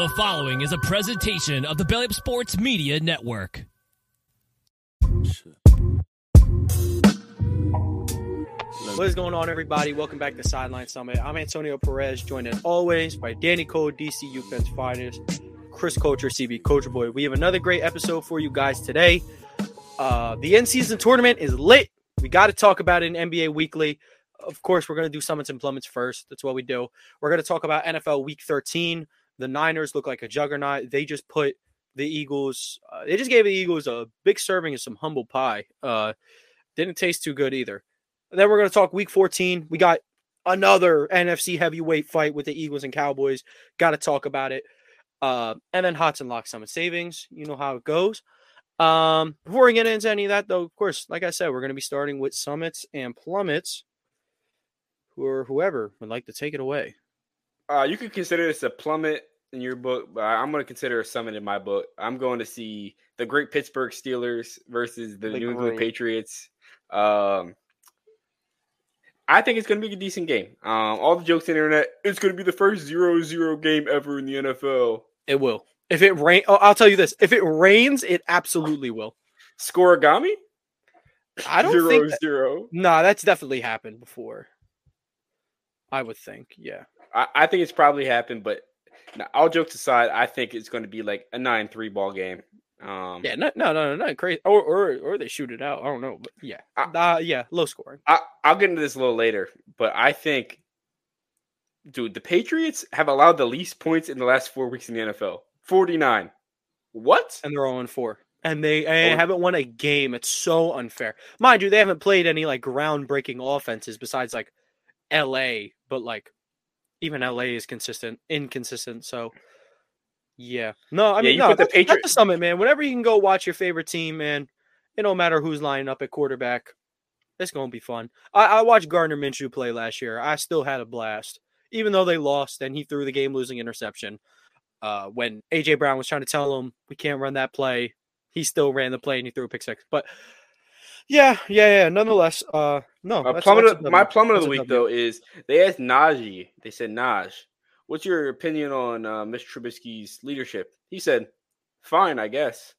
The following is a presentation of the Belly Up Sports Media Network. What is going on, everybody? Welcome back to Sideline Summit. I'm Antonio Perez, joined as always by Danny Cole, DCU Fans Finest, Chris Culture, CB Culture Boy. We have another great episode for you guys today. Uh, the end season tournament is lit. We got to talk about it in NBA Weekly. Of course, we're going to do summits and plummets first. That's what we do. We're going to talk about NFL Week 13. The Niners look like a juggernaut. They just put the Eagles. Uh, they just gave the Eagles a big serving of some humble pie. Uh, didn't taste too good either. then we're going to talk Week 14. We got another NFC heavyweight fight with the Eagles and Cowboys. Got to talk about it. Uh, and then Hots and Lock Summit savings. You know how it goes. Um, before we get into any of that, though, of course, like I said, we're going to be starting with summits and plummets. Who or whoever would like to take it away. Uh, you could consider this a plummet in your book, but I'm going to consider a summit in my book. I'm going to see the great Pittsburgh Steelers versus the, The New England. Patriots. Um, I think it's going to be a decent game. Um, all the jokes on the internet, it's going to be the first 0-0 game ever in the NFL. It will. If it rain, oh, I'll tell you this: if it rains, it absolutely will. Scoregami? I don't zero, think. That, zero. nah, that's definitely happened before. I would think, yeah. I, I think it's probably happened, but no, all jokes aside, I think it's going to be like a 9-3 ball game. Um, Yeah, no, no, no, no, not crazy, or or or they shoot it out. I don't know, but yeah, I- uh, yeah, low scoring. I, I'll get into this a little later, but I think, dude, the Patriots have allowed the least points in the last four weeks in the NFL 49. What? and they're 0 4. And they, and Oh. haven't won a game. It's so unfair. Mind you, they haven't played any like groundbreaking offenses besides like LA, but like even LA is consistent, inconsistent. So yeah. No, I Yeah, mean you no, that's, that's the summit, man. Whenever you can go watch your favorite team, man, it don't matter who's lining up at quarterback. It's gonna be fun. I, I watched Gardner Minshew play last year. I still had a blast. Even though they lost and he threw the game losing interception uh, when AJ Brown was trying to tell him we can't run that play, he still ran the play and he threw a pick six. But yeah, yeah, yeah. Nonetheless, uh, no. Uh, that's- plummet that's of- my plummet of the week, though, is they asked Najee. They said, Naj, what's your opinion on uh, Mitch Trubisky's leadership? He said, fine, I guess.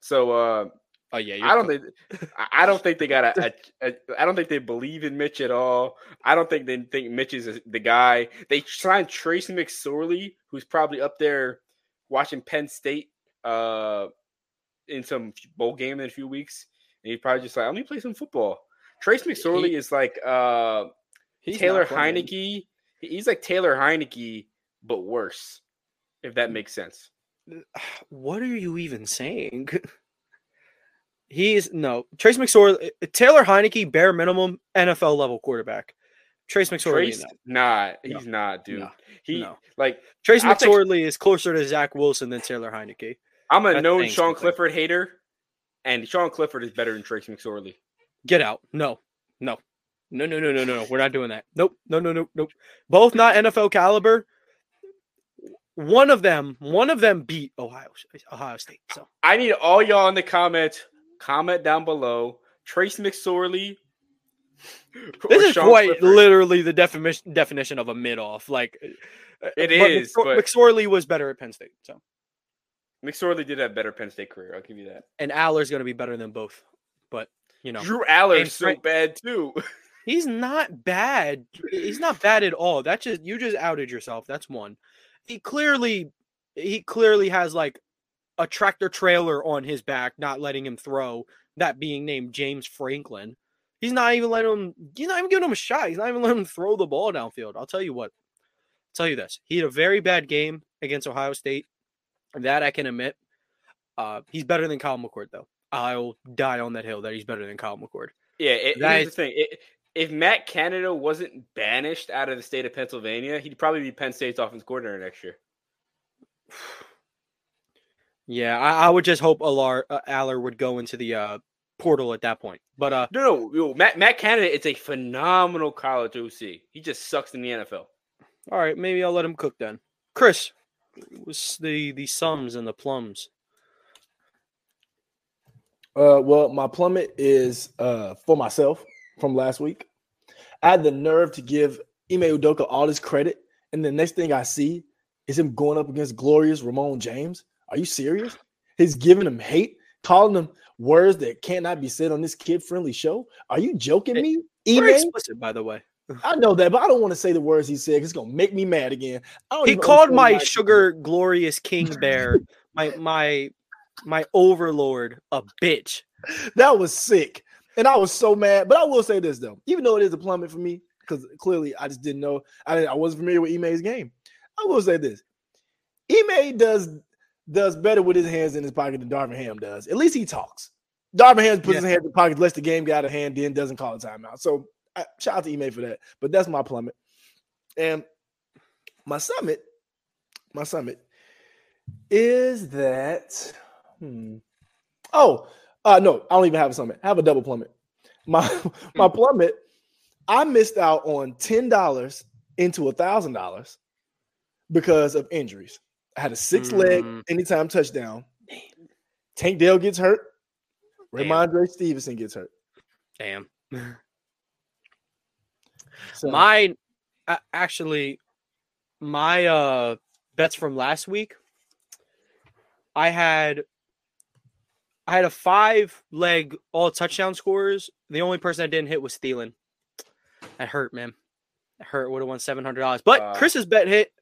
So uh, Oh yeah, I don't cool. think I- I don't think they got a, a, a I don't think they believe in Mitch at all. I don't think they think Mitch is the guy. They signed Trace McSorley, who's probably up there watching Penn State uh in some bowl game in a few weeks. And he's probably just like, let me play some football. Trace McSorley He- is like uh He's Taylor not. Heinicke. He's like Taylor Heinicke, but worse, if that makes sense. What are you even saying? He's no Trace McSorley, Taylor Heinicke, bare minimum NFL level quarterback. Trace McSorley, Trace, no. nah, No. he's not, dude. No. He No. like Trace I'll take- McSorley is closer to Zach Wilson than Taylor Heinicke. I'm a That's known Sean. Clifford hater, and Sean Clifford is better than Trace McSorley. Get out. No, no, no, no, no, no, no. We're not doing that. Nope. No, no, no, nope. Both not NFL caliber. One of them, one of them beat Ohio Ohio State. So I need all y'all in the comments. Comment down below. Trace McSorley. this is Sean quite Clifford. literally the definition definition of a mid off. Like It is, McSor- but- McSorley was better at Penn State. So McSorley did have a better Penn State career. I'll give you that. and Allar's going to be better than both. But you know, Drew Allar's so bad too. he's not bad. He's not bad at all. That just you just outed yourself. That's one. He clearly he clearly has like a tractor trailer on his back, not letting him throw. That being named James Franklin. He's not even letting him. He's not even giving him a shot. He's not even letting him throw the ball downfield. I'll tell you what. I'll tell you this. He had a very bad game against Ohio State. That I can admit. Uh, he's better than Kyle McCord, though. I'll die on that hill that he's better than Kyle McCord. Yeah, it, That here's is- the thing. It, if Matt Canada wasn't banished out of the state of Pennsylvania, he'd probably be Penn State's offense coordinator next year. Yeah, I, I would just hope Allar, uh, Allar would go into the uh, portal at that point. But uh, No, no, yo, Matt Matt Canada is a phenomenal college OC. He just sucks in the NFL. all right, maybe I'll let him cook then. Chris, what's the the sums and the plums? Uh, well, my plummet is uh for myself from last week. I had the nerve to give Ime Udoka all his credit, and the next thing I see is him going up against glorious LeBron James. Are you serious? He's giving him hate, calling him words that cannot be said on this kid-friendly show. Are you joking me? Very explicit, by the way. I know that, but I don't want to say the words he said. It's gonna make me mad again. I don't He called my sugar glorious king bear, my my my overlord, a bitch. That was sick. And I was so mad. But I will say this though, even though it is a plummet for me, because clearly I just didn't know I didn't, I wasn't familiar with Ime's game. I will say this. Ime does does better with his hands in his pocket than Darvin Ham does. At least he talks. Darvin Ham puts Yeah. his hands in the pocket, lets the game get out of hand, then doesn't call a timeout. So shout out to Ime for that. But that's my plummet. And my summit, my summit is that hmm. Oh, uh no, I don't even have a summit. I have a double plummet. My my plummet, I missed out on ten dollars into a thousand dollars because of injuries. I had a six leg Mm. anytime touchdown. Tank Dell gets hurt. Damn. Rhamondre Stevenson gets hurt. Damn. So, Mine, uh, actually, my uh bets from last week. I had, I had a five leg all touchdown scores. The only person I didn't hit was Thielen. That hurt, man. That hurt. Would have won seven hundred dollars. But Uh. Chris's bet hit.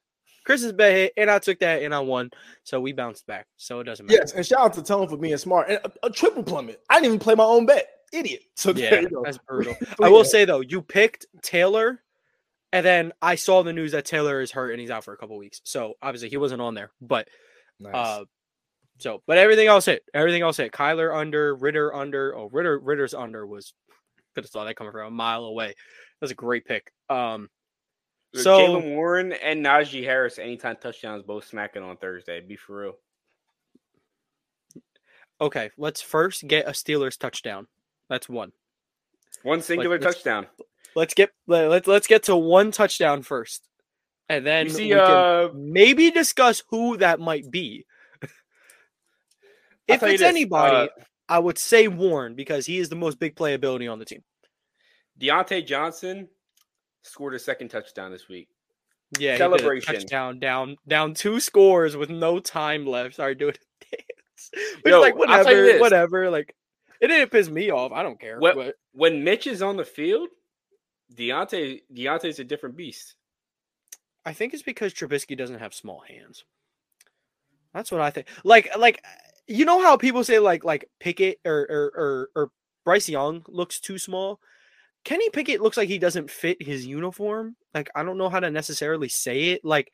Chris's bet hit, and I took that and I won. So we bounced back. So it doesn't matter. yes, and shout out to Tone for being smart. And a, a triple plummet. I didn't even play my own bet. Idiot. So there Yeah, you go. that's brutal. I will say though, you picked Taylor, and then I saw the news that Taylor is hurt and he's out for a couple weeks. So obviously he wasn't on there. But Nice. uh, so but everything else hit. Everything else hit. Kyler under, Ridder under. Oh, Ridder Ridder's under was could have saw that coming from a mile away. That's a great pick. Um, so Jaylen Warren and Najee Harris, anytime touchdowns, both smacking on Thursday. Be for real. okay, let's first get a Steelers touchdown. That's one. One singular let's- touchdown. Let's get let, let's let's get to one touchdown first, and then see, we can uh, maybe discuss who that might be. If it's this, anybody, uh, I would say Warren because he is the most big playability on the team. Diontae Johnson scored a second touchdown this week. Yeah, he did a Celebration. touchdown down down two scores with no time left. Sorry, doing a dance. Which Yo, like I'll tell you whatever, whatever. Like it didn't piss me off. I don't care. What- but When Mitch is on the field, Diontae Diontae's a different beast. I think it's because Trubisky doesn't have small hands. That's what I think. Like, like you know how people say like like Pickett or or or, or Bryce Young looks too small. Kenny Pickett looks like he doesn't fit his uniform. Like I don't know how to necessarily say it. Like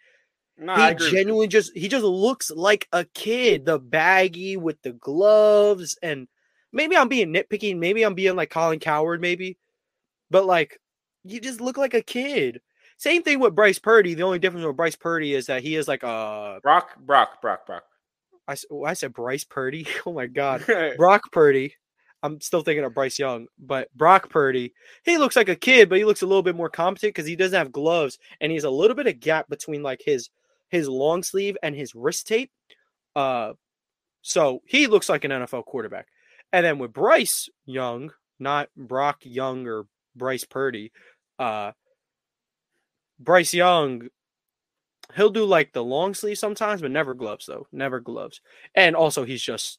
No, he genuinely just he just looks like a kid. The baggy with the gloves and maybe I'm being nitpicky. Maybe I'm being like Colin Cowherd. Maybe, but like you just look like a kid. Same thing with Bryce Purdy. The only difference with Bryce Purdy is that he is like a Brock, Brock, Brock, Brock. I, oh, I said Bryce Purdy. Oh my god, Brock Purdy. I'm still thinking of Bryce Young, but Brock Purdy, he looks like a kid, but he looks a little bit more competent because he doesn't have gloves and he has a little bit of gap between like his his long sleeve and his wrist tape. Uh, so he looks like an NFL quarterback. And then with Bryce Young, not Brock Young or Bryce Purdy, uh, Bryce Young, he'll do like the long sleeve sometimes, but never gloves though, never gloves. And also, he's just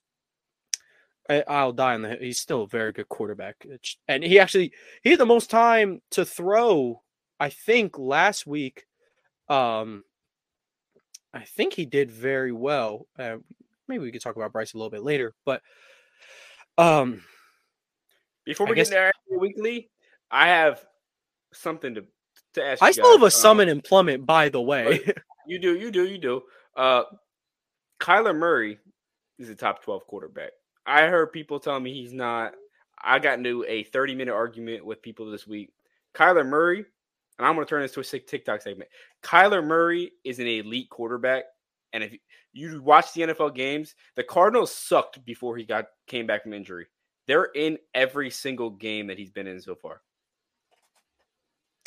I'll die on the. He's still a very good quarterback, and he actually he had the most time to throw. I think last week, um, I think he did very well. Uh, maybe we could talk about Bryce a little bit later, but um, Before I we guess- get into our weekly, I have something to to ask. I still have a. Um, summon and plummet. By the way, You do, you do, you do. Uh, Kyler Murray is a top twelve quarterback. I heard people tell me he's not. I got into a thirty minute argument with people this week. Kyler Murray, and I'm going to turn this to a sick TikTok segment. Kyler Murray is an elite quarterback, and if you watch the NFL games, the Cardinals sucked before he got came back from injury. They're in every single game that he's been in so far.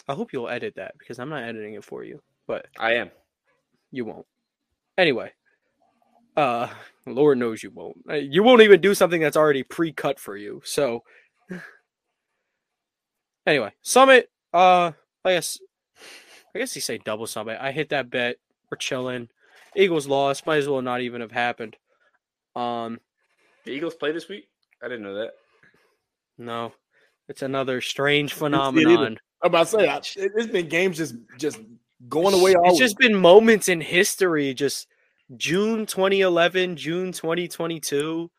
I hope you'll edit that because I'm not editing it for you, but I am. you won't. Anyway, uh, Lord knows you won't. Uh, You won't even do something that's already pre-cut for you. So, anyway, Summit. Uh, I guess, I guess you say double Summit. I hit that bet. We're chilling. Eagles lost. Might as well not even have happened. Um, The Eagles play this week. I didn't know that. no, it's another strange phenomenon. I'm about to say I, it, it's been games just just going away. All It's just been moments in history. Just June 2011, June 2022,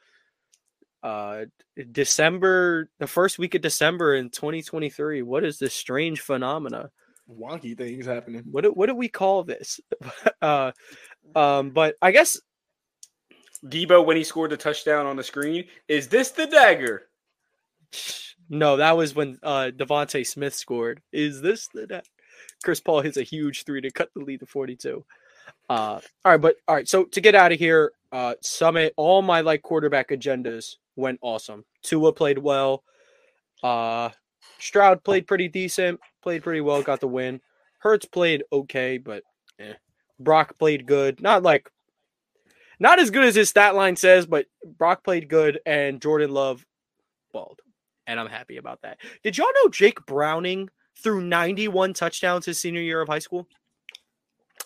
uh, December, the first week of December in 2023. What is this strange phenomena? wonky things happening. What do, what do we call this? uh, um, but I guess Debo, when he scored the touchdown on the screen, is this the dagger? no, that was when uh DeVonta Smith scored. Is this the da- Chris Paul hits a huge three to cut the lead to 42. Uh all right, but all right, so to get out of here, uh Summit, all my like quarterback agendas went awesome. Tua played well. Uh Stroud played pretty decent, played pretty well, got the win. Hurts played okay, but eh. Brock played good. Not like not as good as his stat line says, but Brock played good and Jordan Love balled. And I'm happy about that. Did y'all know Jake Browning threw 91 touchdowns his senior year of high school?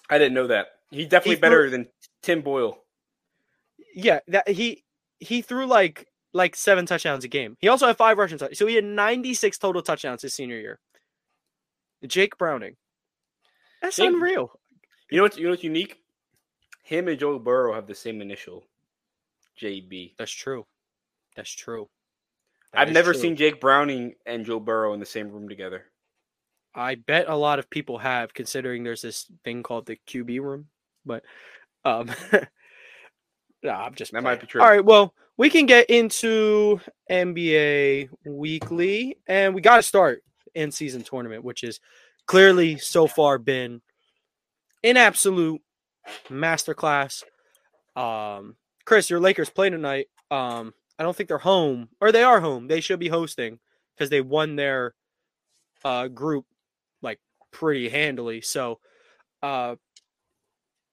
I didn't know that. He's definitely He better threw- than Tim Boyle. Yeah, that he he threw like like seven touchdowns a game. He also had five rushing touchdowns. So he had 96 total touchdowns his senior year. Jake Browning. That's Jake- unreal. You know what's you know what's unique? Him and Joe Burrow have the same initial, JB. That's true. That's true. That I've never true. seen Jake Browning and Joe Burrow in the same room together. I bet a lot of people have, considering there's this thing called the QB room. But um, no, I'm just That might be true. All right, well, we can get into NBA weekly, and we got to start in season tournament, which is clearly so far been an absolute masterclass. Um, Chris, your Lakers play tonight. Um, I don't think they're home, or they are home. They should be hosting because they won their uh group like pretty handily. So, uh,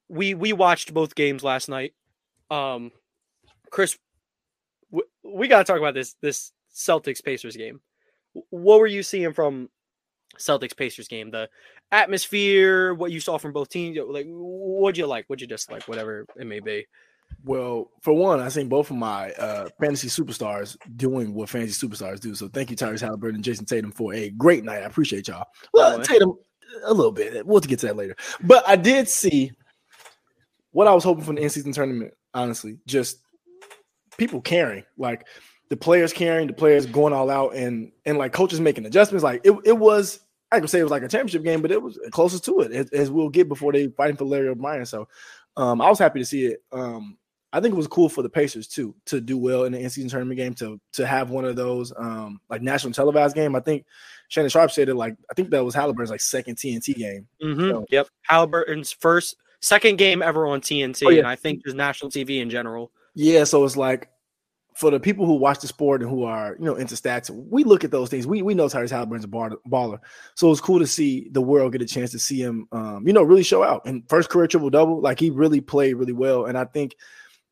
we we watched both games last night. Um, Chris, we got to talk about this this Celtics Pacers game. What were you seeing from Celtics Pacers game? The atmosphere, what you saw from both teams, like what'd you like, what'd you dislike, whatever it may be. Well, for one, I seen both of my uh, fantasy superstars doing what fantasy superstars do. So thank you, Tyrese Halliburton and Jayson Tatum, for a great night. I appreciate y'all. Well. Tatum a little bit. We'll get to that later. But I did see what I was hoping from the in-season tournament. Honestly, just people caring, like the players caring, the players going all out, and and like coaches making adjustments. Like it, it was. I can say it was like a championship game, but it was closest to it as, as we'll get before they fighting for Larry O'Brien. So um, I was happy to see it. Um, I think it was cool for the Pacers too to do well in the in-season tournament game to to have one of those um, like national televised game. I think Shannon Sharpe said it like I think that was Halliburton's like second TNT game. Mm-hmm. So- Yep, Halliburton's first, second game ever on TNT, Oh, yeah. and I think just national TV in general. Yeah, so it's like for the people who watch the sport and who are you know into stats, we look at those things. We we know Tyrese Halliburton's a baller, so it's cool to see the world get a chance to see him, um, you know, really show out. And first career triple double, like he really played really well. And I think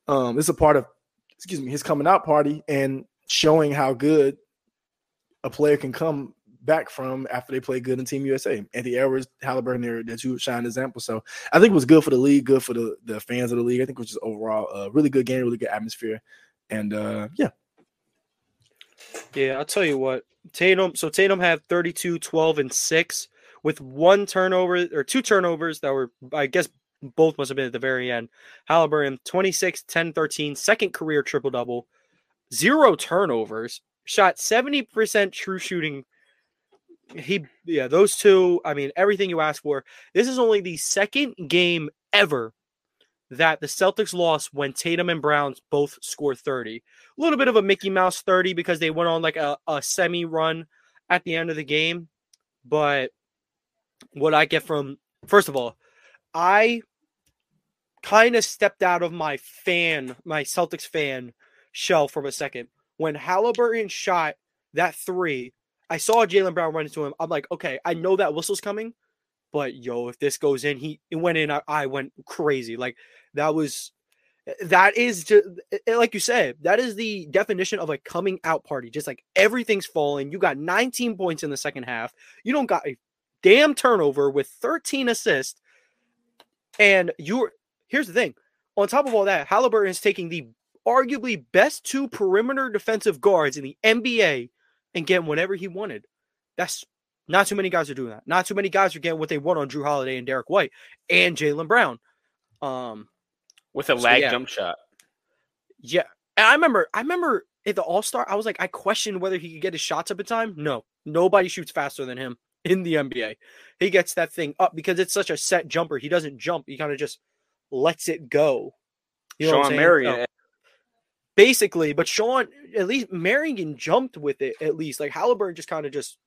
um, it's a part of, excuse me, his coming out party and showing how good a player can come back from after they play good in Team USA. Anthony Edwards, Halliburton, there, that you shine example. So I think it was good for the league, good for the, the fans of the league. I think it was just overall a really good game, really good atmosphere. And uh, yeah, Yeah, I'll tell you what. Tatum, so Tatum had 32, 12, and 6 with one turnover or two turnovers that were, I guess, both must have been at the very end. Halliburton, 26, 10, 13, second career triple double, zero turnovers, shot 70% true shooting. He, yeah, those two, I mean, everything you asked for. This is only the second game ever that the Celtics lost when Tatum and Browns both scored 30. A little bit of a Mickey Mouse 30 because they went on like a, a semi run at the end of the game. But what I get from, first of all, I kind of stepped out of my fan, my Celtics fan shell for a second. When Halliburton shot that three, I saw Jaylen Brown run into him. I'm like, okay, I know that whistle's coming, but yo, if this goes in, he it went in. I, I went crazy. Like that was eh, that is just eh, eh, like you said that is the definition of a coming out party just like everything's falling you got 19 points in the second half you don't got a damn turnover with 13 assists and you're here's the thing on top of all that halliburton is taking the arguably best two perimeter defensive guards in the nba and getting whatever he wanted. That's not too many guys are doing that not too many guys are getting what they want on jrue holiday and derrick white and jaylen brown. Um with a So, lag yeah. jump shot. Yeah. And I remember, I remember at the All Star, I was like, I questioned whether he could get his shots up in time. No, nobody shoots faster than him in the NBA. He gets that thing up because it's such a set jumper. He doesn't jump, he kind of just lets it go. You know Shawn? Marion. So, basically, but Shawn, at least Marion jumped with it at least. Like Halliburton just kind of just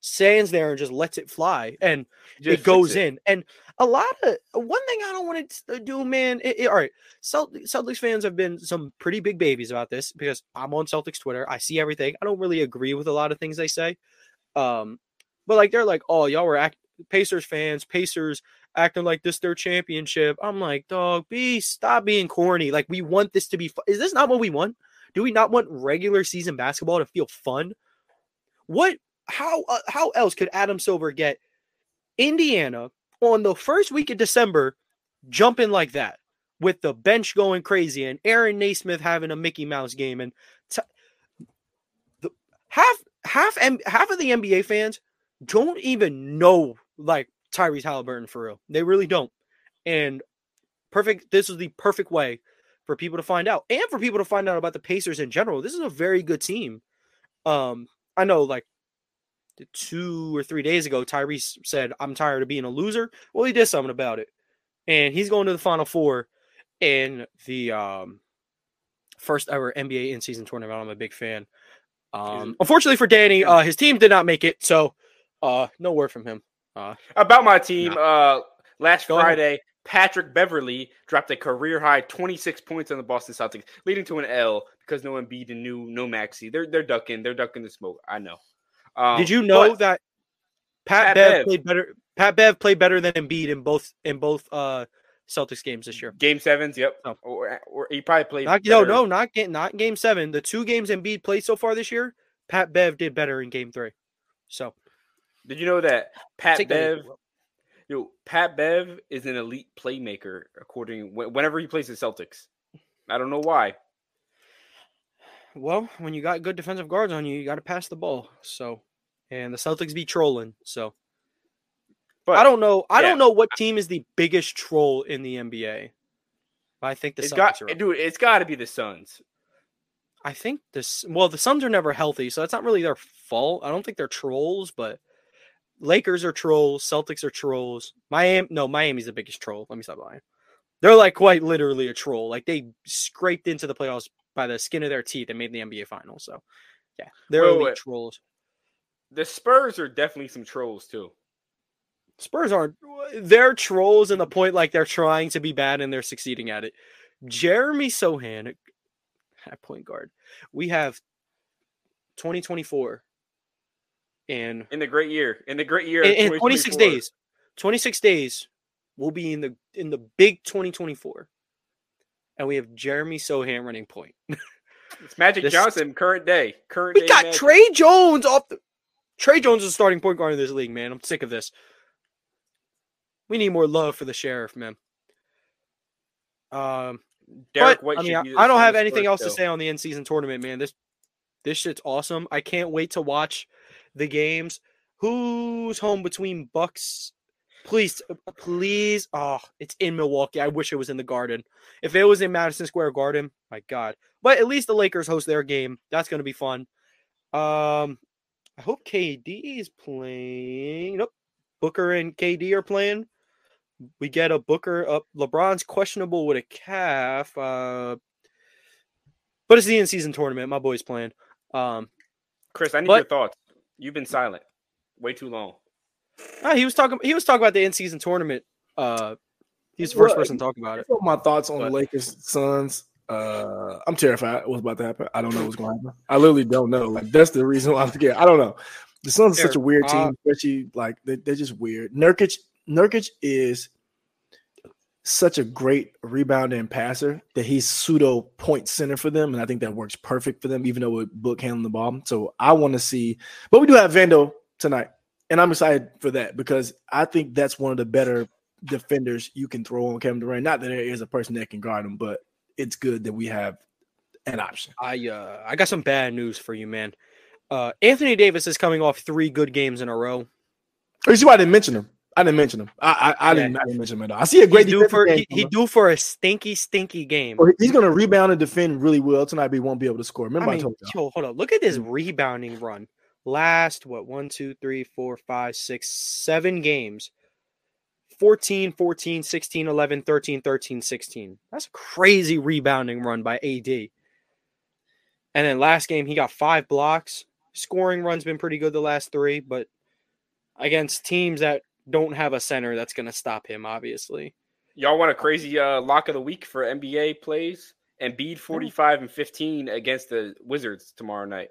stands there and just lets it fly. And just it goes it. in. And a lot of one thing I don't want to do, man. It, it- all right, Celt- Celtics fans have been some pretty big babies about this because I'm on Celtics Twitter. I see everything. I don't really agree with a lot of things they say. Um, but like they're like, oh, y'all were act- Pacers fans, Pacers acting like this their championship. I'm like, dog, be stop being corny. Like we want this to be. Fu- Is this not what we want? Do we not want regular season basketball to feel fun? What? How? Uh, how else could Adam Silver get Indiana on the first week of December jumping like that with the bench going crazy and Aaron Nesmith having a Mickey Mouse game and t- the, half half M- half of the NBA fans don't even know like Tyrese Halliburton for real. They really don't. And perfect this is the perfect way for people to find out and for people to find out about the Pacers in general. This is a very good team. Um I know like two or three days ago, Tyrese said, I'm tired of being a loser. Well, he did something about it. And he's going to the final four in the um, first ever NBA in season tournament. I'm a big fan. Um, unfortunately for Danny, uh, his team did not make it. So uh, no word from him. Uh, About my team, uh, last Go ahead. Friday, Patrick Beverley dropped a career high 26 points on the Boston Celtics, leading to an L because no Embiid and new no Maxey. They're they're ducking, they're ducking the smoke. I know. Um, did you know that Pat, Pat Bev, Bev. played better? Pat Bev played better than Embiid in both in both uh, Celtics games this year. Game sevens, yep. Oh. Or, or he probably played. Not, no, no, not game, not game seven. The two games Embiid played so far this year, Pat Bev did better in game three. So Did you know that Pat take Bev? Yo, Pat Bev is an elite playmaker according whenever he plays the Celtics. I don't know why. Well, when you got good defensive guards on you, you got to pass the ball. So, and the Celtics be trolling. So, But I don't know. I yeah. don't know what team is the biggest troll in the NBA. But I think the It's Celtics got, are. up. dude. It's got to be the Suns. I think this. Well, the Suns are never healthy, so that's not really their fault. I don't think they're trolls, but Lakers are trolls. Celtics are trolls. Miami, no, Miami's the biggest troll. Let me stop lying. They're like quite literally a troll. Like they scraped into the playoffs by the skin of their teeth and made the NBA finals. So, yeah, they're Wait, elite wait. trolls. The Spurs are definitely some trolls too. Spurs aren't. They're trolls in the point like they're trying to be bad and they're succeeding at it. Jeremy Sochan at point guard. We have 2024 and In the great year, in the great year, in, in 26 days 26 days we'll be in the in the big 2024 and we have jeremy sochan running point It's Magic This- Johnson, current day, current. we day got Magic. tre jones off the tre jones is the starting point guard in this league man i'm sick of this we need more love for the sheriff man um Derrick but, White I mean, should I, I don't have anything else to say on the end season tournament, man. This This shit's awesome. I can't wait to watch the games. Who's home between Bucks? Please, please. Oh, it's in Milwaukee. I wish it was in the Garden. If it was in Madison Square Garden, my God. But at least the Lakers host their game. That's going to be fun. Um, I hope KD is playing. Nope. Booker and KD are playing. We get a Booker up. LeBron's questionable with a calf. Uh, but it's the in season tournament. My boy's playing. Um, Chris, I need But- your thoughts. You've been silent way too long. He was talking. He was talking about the in season tournament. Uh, he's the first Well, person to talk about it. My thoughts on the Lakers Suns. Uh, I'm terrified. What's about to happen? I don't know what's going to happen. I literally don't know. Like that's the reason why I'm scared. I don't know. The Suns are such a weird team, especially like they, they're just weird. Nurkic, Nurkic is such a great rebounder and passer that he's pseudo point center for them, and I think that works perfect for them, even though with Book handling the ball. So I want to see, but we do have Vando tonight, and I'm excited for that because I think that's one of the better defenders you can throw on Kevin Durant. Not that there is a person that can guard him, but it's good that we have an option. I uh, I got some bad news for you, man. Uh, Anthony Davis is coming off three good games in a row. You see why I didn't mention him? I didn't mention him. I I, I Yeah. didn't I didn't mention him at all. I see a great He's due for he, he due for a stinky, stinky game. Well, he's going to rebound and defend really well tonight, but he won't be able to score. Remember, I I, told you. yo, hold on. Look at this Mm. rebounding run. Last what one, two, three, four, five, six, seven games. 14, 14, 16, 11, 13, 13, 16. That's a crazy rebounding run by AD. And then last game, he got five blocks. Scoring run's been pretty good the last three, but against teams that don't have a center, that's going to stop him, obviously. Y'all want a crazy uh, lock of the week for NBA plays? and Embiid 45 and 15 against the Wizards tomorrow night.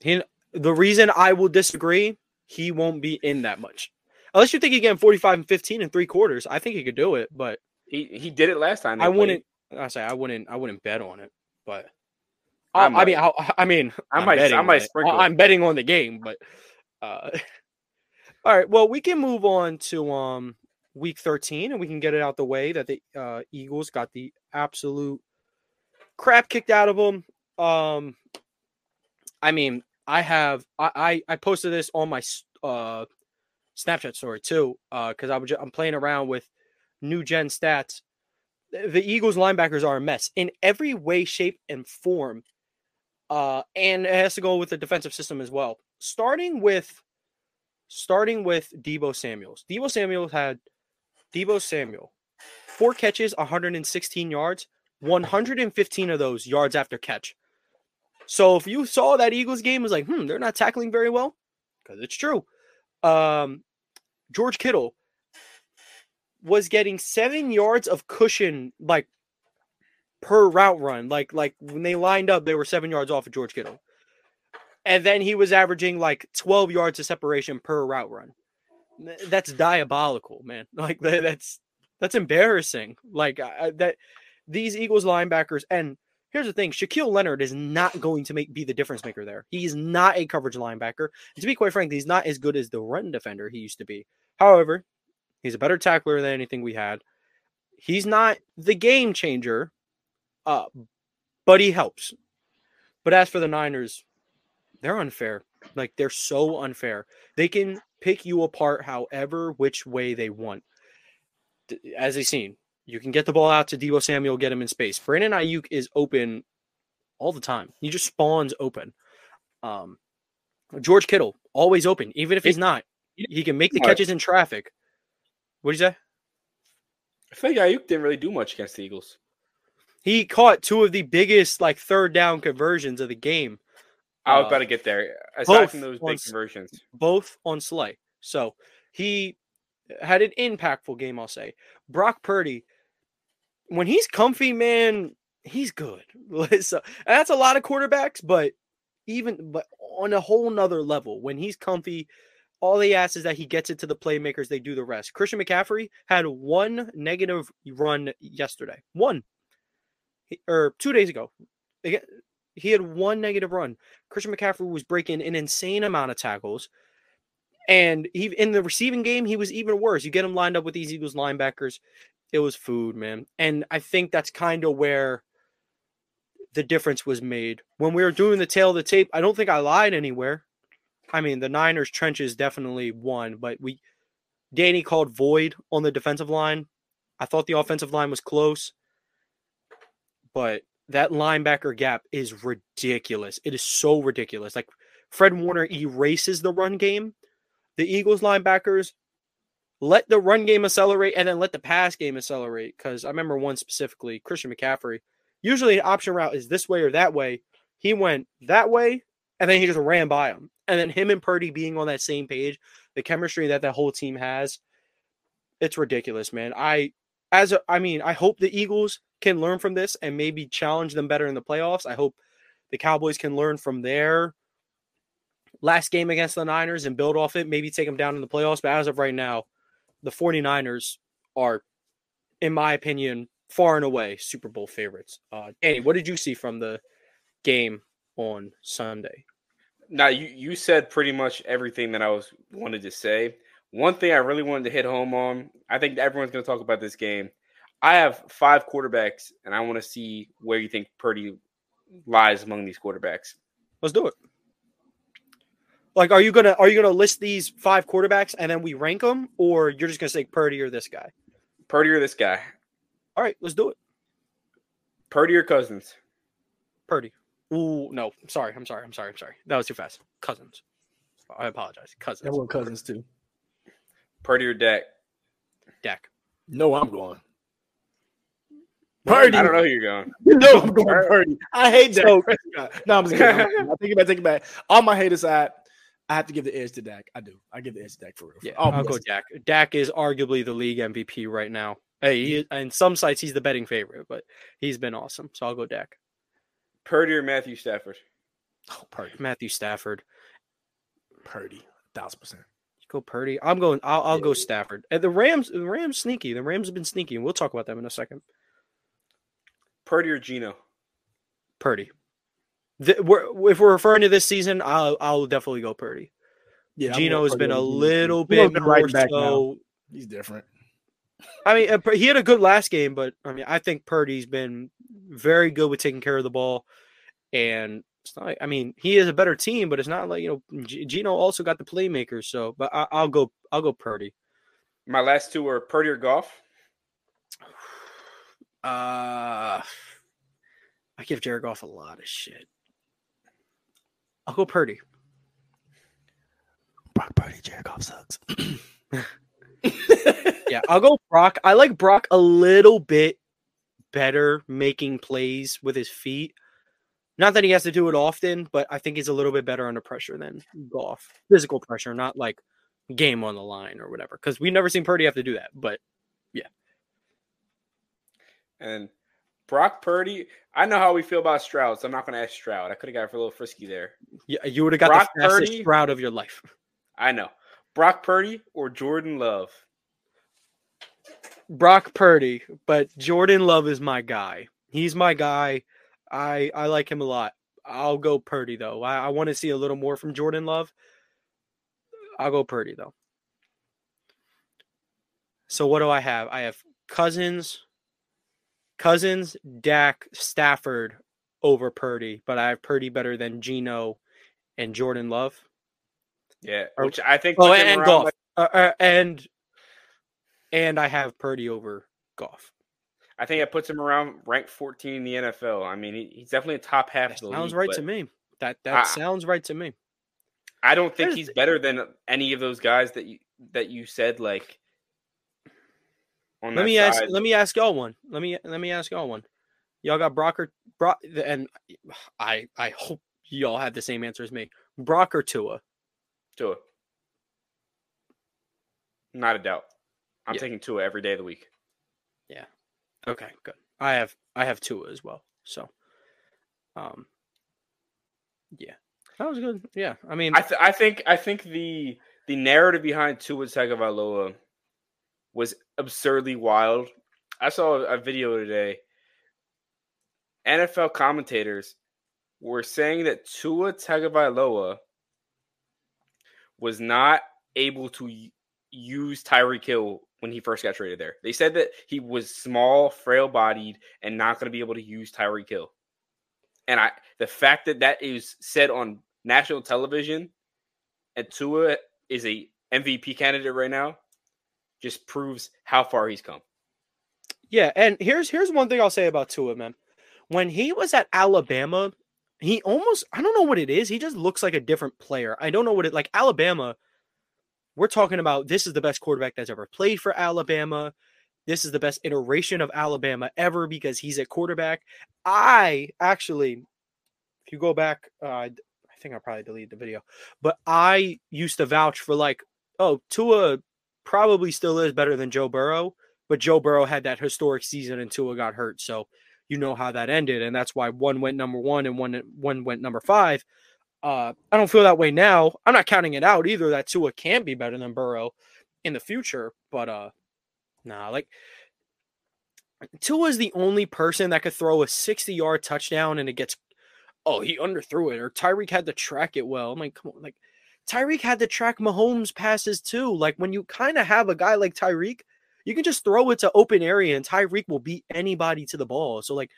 He, the reason I will disagree, he won't be in that much. Unless you think he getting 45 and 15 in three quarters. I think he could do it, but He he did it last time. I wouldn't I say I wouldn't I wouldn't bet on it. But I I, I mean I, I mean I I'm might- I might sprinkle. I'm betting on the game, but uh all right, well we can move on to um week 13 and we can get it out the way that the uh Eagles got the absolute crap kicked out of them. Um I mean, I have I I, I posted this on my uh Snapchat story too, uh, because I was ju- I'm playing around with new gen stats. The the Eagles linebackers are a mess in every way, shape, and form. Uh, and it has to go with the defensive system as well. Starting with starting with Debo Samuels. Debo Samuel had Debo Samuel, four catches, 116 yards, 115 of those yards after catch. So if you saw that Eagles game, was like, hmm, they're not tackling very well, because it's true. Um, George Kittle was getting seven yards of cushion, like per route run. Like like when they lined up, they were seven yards off of George Kittle, and then he was averaging like 12 yards of separation per route run. That's diabolical, man. Like that's that's embarrassing. Like I- that these Eagles linebackers and. Here's the thing: Shaquille Leonard is not going to make be the difference maker there. He is not a coverage linebacker. And to be quite frank, he's not as good as the run defender he used to be. However, he's a better tackler than anything we had. He's not the game changer, uh, but he helps. But as for the Niners, they're unfair. Like they're so unfair. They can pick you apart however which way they want. As they've seen, you can get the ball out to Debo Samuel, get him in space. Brandon Aiyuk is open all the time. He just spawns open. Um, George Kittle always open, even if he's not. He can make the catches in traffic. What did you say? I feel like Aiyuk didn't really do much against the Eagles. He caught two of the biggest like third down conversions of the game, I was Uh, about to get there. Aside both from those on big s- conversions, both on Slay. So he had an impactful game, I'll say. Brock Purdy, when he's comfy, man, he's good. so, that's a lot of quarterbacks, but even but on a whole nother level, when he's comfy, all he asks is that he gets it to the playmakers, they do the rest. Christian McCaffrey had one negative run yesterday. One. Or two days ago. He had one negative run. Christian McCaffrey was breaking an insane amount of tackles. And he in the receiving game, he was even worse. You get him lined up with these Eagles linebackers, it was food, man. And I think that's kind of where the difference was made. When we were doing the tail of the tape, I don't think I lied anywhere. I mean, the Niners trenches definitely won, but we Danny called void on the defensive line. I thought the offensive line was close, but that linebacker gap is ridiculous. It is so ridiculous. Like Fred Warner erases the run game. The Eagles linebackers let the run game accelerate and then let the pass game accelerate. Because I remember one specifically, Christian McCaffrey. Usually, an option route is this way or that way. He went that way, and then he just ran by him. And then him and Purdy being on that same page, the chemistry that the whole team has, it's ridiculous, man. I, as a, I mean, I hope the Eagles can learn from this and maybe challenge them better in the playoffs. I hope the Cowboys can learn from their last game against the Niners and build off it, maybe take them down in the playoffs. But as of right now, the 49ers are, in my opinion, far and away Super Bowl favorites. Uh, Danny, what did you see from the game on Sunday? Now you you said pretty much everything that I was wanted to say. One thing I really wanted to hit home on, I think everyone's going to talk about this game. I have five quarterbacks, and I want to see where you think Purdy lies among these quarterbacks. Let's do it. Like, are you gonna are you gonna list these five quarterbacks and then we rank them, or you're just gonna say Purdy or this guy? Purdy or this guy? All right, let's do it. Purdy or Cousins? Purdy. Ooh, no. Sorry, I'm sorry. I'm sorry. I'm sorry. That was too fast. Cousins. I apologize. Cousins. I want cousins too. Purdy or Dak? Dak. No, I'm going. Purdy. I don't know who you're going. no, I'm going Purdy. I hate Dak. So, no, I'm just kidding. I'm, I think about take it back. On my hater side, I have to give the edge to Dak. I do. I give the edge to Dak for real. Yeah, I'll, I'll go Dak. Dak is arguably the league MVP right now. Hey, he, in some sites he's the betting favorite, but he's been awesome. So I'll go Dak. Purdy or Matthew Stafford? Oh, Purdy. Matthew Stafford. Purdy, thousand percent. You go Purdy. I'm going. I'll, I'll go Stafford. And the Rams. The Rams sneaky. The Rams have been sneaky, and we'll talk about them in a second. Purdy or Geno? Purdy. The, we're, if we're referring to this season, I'll I'll definitely go Purdy. Yeah, Geno has been a little bit more right so. Now. He's different. I mean, uh, he had a good last game, but I mean, I think Purdy's been very good with taking care of the ball, and it's not. I mean, he is a better team, but it's not like you know, Geno also got the playmakers. So, but I, will go, I'll go Purdy. My last two were Purdy or Goff. Uh, I give Jared Goff a lot of shit. I'll go Purdy. Brock Purdy, Jared Goff sucks. yeah, I'll go Brock. I like Brock a little bit better making plays with his feet. Not that he has to do it often, but I think he's a little bit better under pressure than Goff. Physical pressure, not like game on the line or whatever. Because we've never seen Purdy have to do that. But yeah. And Brock Purdy, I know how we feel about Stroud, so I'm not going to ask Stroud. I could have got for a little frisky there. Yeah, you would have got Brock the fastest Purdy, Stroud of your life. I know. Brock Purdy or Jordan Love? Brock Purdy, but Jordan Love is my guy. He's my guy. I I like him a lot. I'll go Purdy though. I, I want to see a little more from Jordan Love. I'll go Purdy though. So what do I have? I have Cousins, Cousins, Dak, Stafford over Purdy, but I have Purdy better than Geno and Jordan Love. Yeah, which I think. Oh, and, Goff, like, uh, uh, and and I have Purdy over Goff. I think it puts him around ranked 14 in the NFL. I mean, he, he's definitely a top half. That sounds league, right to me. That that I, sounds right to me. I don't think he's better than any of those guys that you that you said. Like, let me side. ask. Let me ask y'all one. Let me let me ask y'all one. Y'all got Brock or Brock, and I I hope y'all have the same answer as me. Brock or Tua. Tua. Not a doubt. I'm yeah. taking Tua every day of the week. Yeah. Okay, good. I have I have Tua as well. So um yeah. That was good. Yeah. I mean I th- I think I think the the narrative behind Tua Tagovailoa was absurdly wild. I saw a video today. NFL commentators were saying that Tua Tagovailoa was not able to use Tyreek Hill when he first got traded there. They said that he was small, frail bodied, and not going to be able to use Tyreek Hill. And I the fact that that is said on national television and Tua is a MVP candidate right now just proves how far he's come. Yeah, and here's here's one thing I'll say about Tua, man. When he was at Alabama, he almost I don't know what it is. He just looks like a different player. I don't know what it like Alabama. We're talking about this is the best quarterback that's ever played for Alabama. This is the best iteration of Alabama ever because he's a quarterback. I actually, if you go back, uh, I think I probably deleted the video, but I used to vouch for like, oh, Tua probably still is better than Joe Burrow, but Joe Burrow had that historic season and Tua got hurt. So you know how that ended, and that's why one went number one and one one went number five. Uh, I don't feel that way now. I'm not counting it out either that Tua can be better than Burrow in the future, but uh, nah, like Tua is the only person that could throw a 60 yard touchdown and it gets, oh, he underthrew it, or Tyreek had to track it well. I'm like, come on, like Tyreek had to track Mahomes passes too. Like when you kind of have a guy like Tyreek you can just throw it to open area and Tyreek will beat anybody to the ball. So like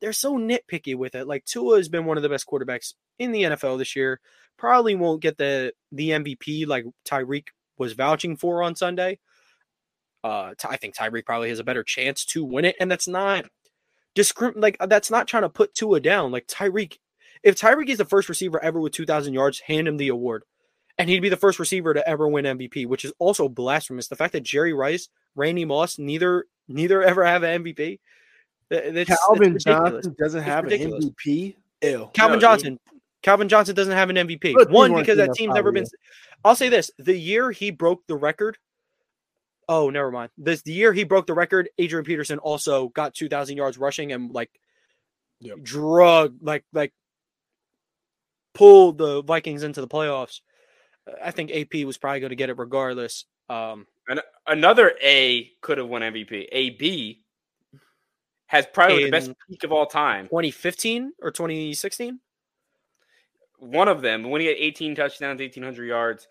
they're so nitpicky with it. Like Tua has been one of the best quarterbacks in the NFL this year. Probably won't get the the MVP like Tyreek was vouching for on Sunday. Uh, I think Tyreek probably has a better chance to win it, and that's not discrim like that's not trying to put Tua down. Like Tyreek, if Tyreek is the first receiver ever with two thousand yards, hand him the award, and he'd be the first receiver to ever win MVP, which is also blasphemous. The fact that Jerry Rice Randy Moss, neither neither ever have an MVP. That's, Calvin that's Johnson doesn't it's have ridiculous. an MVP. Ew. Calvin no, Johnson. He, Calvin Johnson doesn't have an MVP. One because that team's never been. I'll say this: the year he broke the record. Oh, never mind. This the year he broke the record. Adrian Peterson also got two thousand yards rushing and like yep. drug like like pulled the Vikings into the playoffs. I think AP was probably going to get it regardless. Um, and another A could have won MVP. A B has probably the best peak of all time. 2015 or 2016? One of them. When he had 18 touchdowns, 1,800 yards.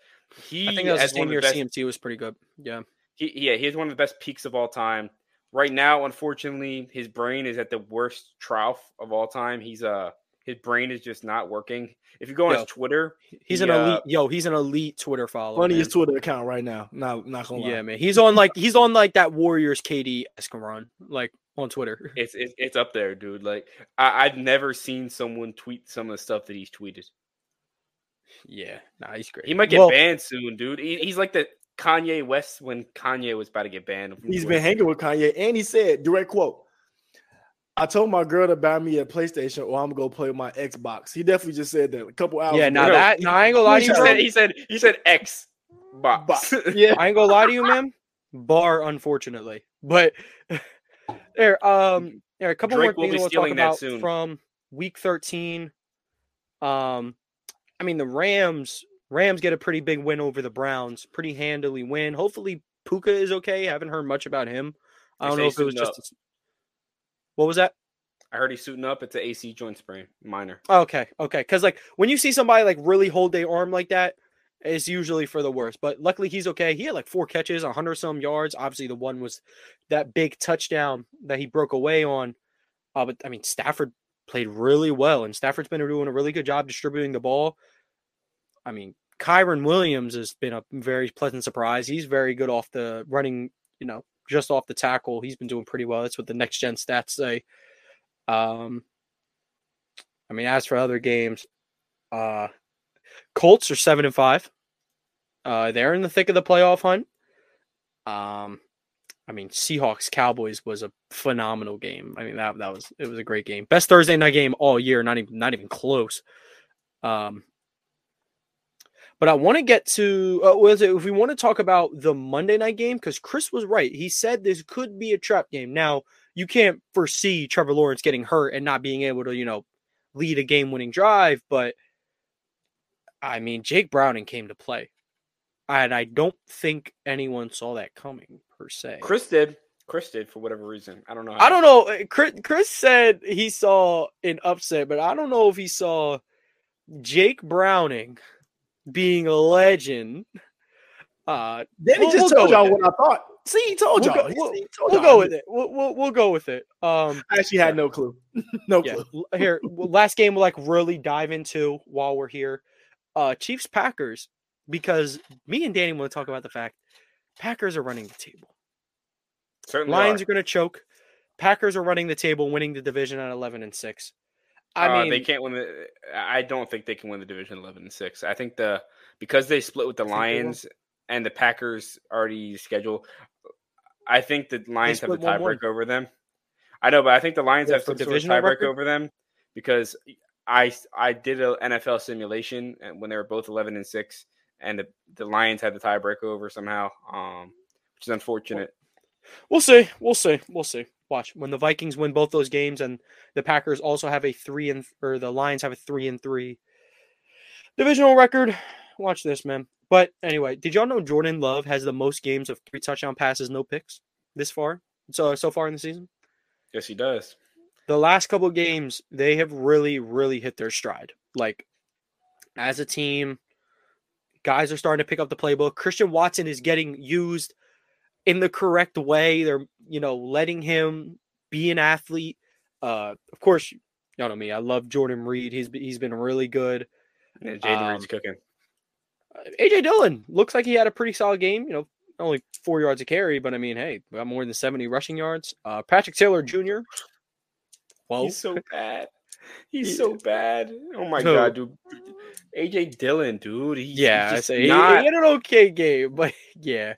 He I think that was his senior best, CMC was pretty good. Yeah. He, yeah, he has one of the best peaks of all time. Right now, unfortunately, his brain is at the worst trough of all time. He's uh his brain is just not working. If you go on yo, his Twitter, he's he, an elite. Uh, yo, he's an elite Twitter follower. Funniest Twitter account right now. Not not gonna lie. Yeah, man. He's on like he's on like that Warriors KD Escaron like on Twitter. It's it's, it's up there, dude. Like I, I've never seen someone tweet some of the stuff that he's tweeted. Yeah, nah, he's great. He might get well, banned soon, dude. He, he's like the Kanye West when Kanye was about to get banned. He's been hanging with Kanye, and he said, direct quote, I told my girl to buy me a PlayStation or I'm gonna go play my Xbox. He definitely just said that a couple hours. Yeah, now that no, I ain't gonna lie to you. He said, he said he said X box. yeah, I ain't gonna lie to you, man. Bar, unfortunately, but there. Um, there a couple Drake more things we'll talk about soon. from Week 13. Um, I mean the Rams. Rams get a pretty big win over the Browns, pretty handily win. Hopefully Puka is okay. I haven't heard much about him. I don't know if it was just. A, what was that? I heard he's suiting up. It's an AC joint sprain, minor. Okay, okay. Because like when you see somebody like really hold their arm like that, it's usually for the worst. But luckily he's okay. He had like four catches, hundred some yards. Obviously the one was that big touchdown that he broke away on. Uh, but I mean Stafford played really well, and Stafford's been doing a really good job distributing the ball. I mean Kyren Williams has been a very pleasant surprise. He's very good off the running, you know, just off the tackle. He's been doing pretty well. That's what the next gen stats say. Um, I mean, as for other games, uh, Colts are seven and five. Uh, they're in the thick of the playoff hunt. Um, I mean, Seahawks Cowboys was a phenomenal game. I mean that that was it was a great game. Best Thursday night game all year. Not even not even close. Um, but I want to get to uh, was it if we want to talk about the Monday night game because Chris was right. He said this could be a trap game. Now you can't foresee Trevor Lawrence getting hurt and not being able to you know lead a game winning drive, but I mean Jake Browning came to play, and I don't think anyone saw that coming per se. Chris did. Chris did for whatever reason. I don't know. I don't know. Uh, Chris, Chris said he saw an upset, but I don't know if he saw Jake Browning being a legend. Uh, then he just told y'all what I thought. See, he told We'll y'all. go- we'll- he told We'll y'all. go with it. We'll, we'll, we'll go with it. Um, I actually had no clue. no yeah. clue. Here, last game we'll like really dive into while we're here. Uh, Chiefs Packers because me and Danny want to talk about the fact Packers are running the table. Certainly Lions are. are going to choke. Packers are running the table, winning the division at eleven and six. I Uh, mean, they can't win the. I don't think they can win the division eleven and six. I think the because they split with the Think they will? Lions and the Packers already scheduled. I think the Lions have the tiebreak over them. I know, but I think the Lions Yeah, have some sort of tiebreak over them because I I did an NFL simulation when they were both eleven and six, and the, the Lions had the tiebreak over somehow, um, which is unfortunate. We'll see. We'll see. We'll see. Watch when the Vikings win both those games, and the Packers also have a three and or the Lions have a three and three divisional record. Watch this, man. But anyway, did y'all know Jordan Love has the most games of three touchdown passes, no picks this far? So so far in the season, Yes, he does. the last couple of games they have really really hit their stride. Like as a team, guys are starting to pick up the playbook. Christian Watson is getting used in the correct way. They're, you know, letting him be an athlete. Uh, of course, y'all know me. I love Jordan Reed. He's he's been really good. Yeah, Jayden Um, Reed's cooking. Uh, AJ Dillon looks like he had a pretty solid game. You know, only four yards a carry, but I mean, hey, got more than seventy rushing yards. Uh, Patrick Taylor Jr. Well, He's so bad. He's He- so bad. Oh my Who? god, dude. AJ Dillon, dude. He's, yeah, I say he, he had an okay game, but yeah,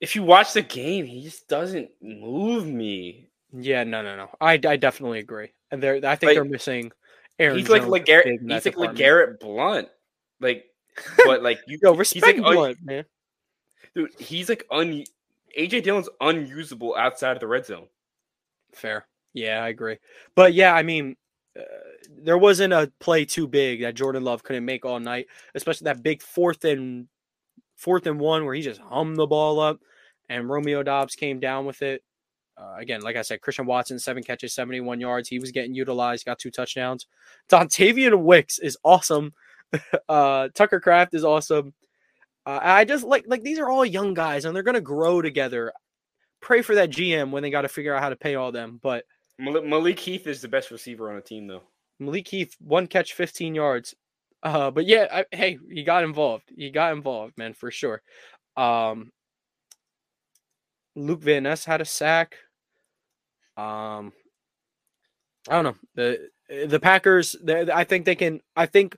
if you watch the game, he just doesn't move me. yeah, no, no, no. I, I definitely agree. And they're I think Like, they're missing Aaron. he's like Jones like Garrett. big in that He's like like department. Garrett Blount. Like, but like you, Yo, he's respect like un- Blount, man. dude. He's like un. AJ Dillon's unusable outside of the red zone. Fair. Yeah, I agree. But yeah, I mean, uh, there wasn't a play too big that Jordan Love couldn't make all night, especially that big fourth and fourth and one where he just hummed the ball up, and Romeo Doubs came down with it. Uh, again, like I said, Christian Watson, seven catches, 71 yards. He was getting utilized, got two touchdowns. Dontayvion Wicks is awesome. uh, Tucker Kraft is awesome. Uh, I just like like these are all young guys and they're gonna grow together. Pray for that GM when they got to figure out how to pay all them. But Malik, Malik Heath is the best receiver on the team, though. Malik Heath, one catch, 15 yards. Uh, but yeah, I, hey, he got involved. He got involved, man, for sure. Um, Luke Van Ness had a sack. Um, I don't know the the Packers. They, I think they can. I think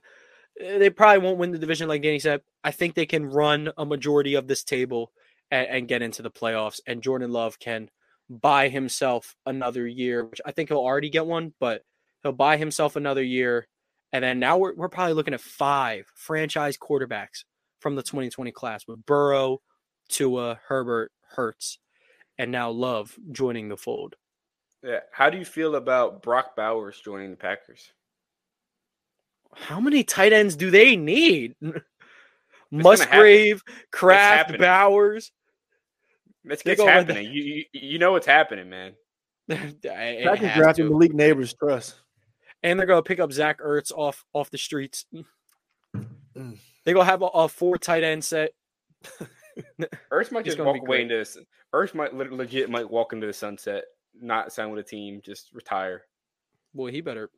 uh, they probably won't win the division, like Danny said. I think they can run a majority of this table and, and get into the playoffs. And Jordan Love can buy himself another year, which I think he'll already get one, but he'll buy himself another year. And then now we're, we're probably looking at five franchise quarterbacks from the 2020 class with Burrow, Tua, Herbert, Hurts, and now Love joining the fold. Yeah. How do you feel about Brock Bowers joining the Packers? How many tight ends do they need? gonna Musgrave, Kraft, happening. Bowers. That's They it's go happening. You, you you know what's happening, man. It Packers has drafted to. Malik Nabers Trust. And they're gonna pick up Zach Ertz off off the streets. Mm. They're gonna have a, a four tight end set. Ertz might just walk away great. into this. Ertz might legit might walk into the sunset, not sign with a team, just retire. Boy, he better,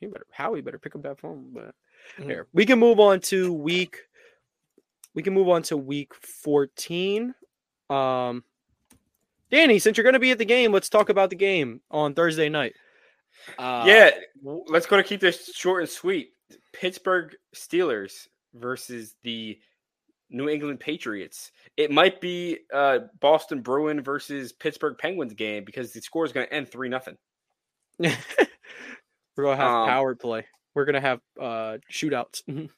he better, Howie better pick up that phone. But Mhm. here we can move on to week. We can move on to week fourteen. Um, Danny, since you're gonna be at the game, let's talk about the game on Thursday night. Uh, yeah, let's go to keep this short and sweet. Pittsburgh Steelers versus the New England Patriots. It might be uh, Boston Bruin versus Pittsburgh Penguins game because the score is going to end three nothing. we're gonna have Um, power play. We're gonna have uh shootouts.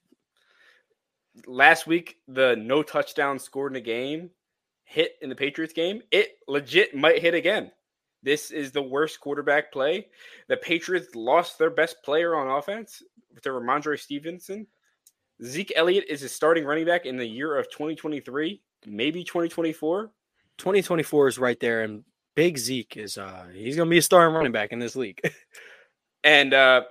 Last week, the no touchdown scored in a game hit in the Patriots game. It legit might hit again. This is the worst quarterback play. The Patriots lost their best player on offense to Rhamondre Stevenson. Zeke Elliott is a starting running back in the year of 2023, maybe 2024. 2024 is right there, and Big Zeke is uh he's gonna be a starting running back in this league. And uh,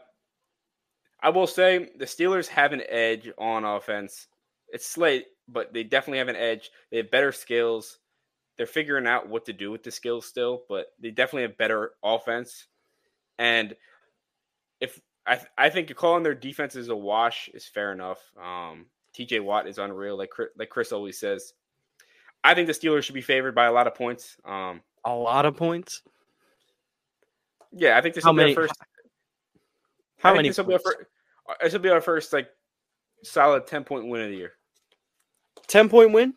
I will say the Steelers have an edge on offense. It's slight, but they definitely have an edge. They have better skills. They're figuring out what to do with the skills still, but they definitely have better offense. And if I I think calling their defense is a wash is fair enough. Um, TJ Watt is unreal, like like Chris always says. I think the Steelers should be favored by a lot of points. Um, a lot of points. Yeah, I think this How will be many- our first. How many? This will, be our first, this will be our first like solid ten point win of the year. Ten point win.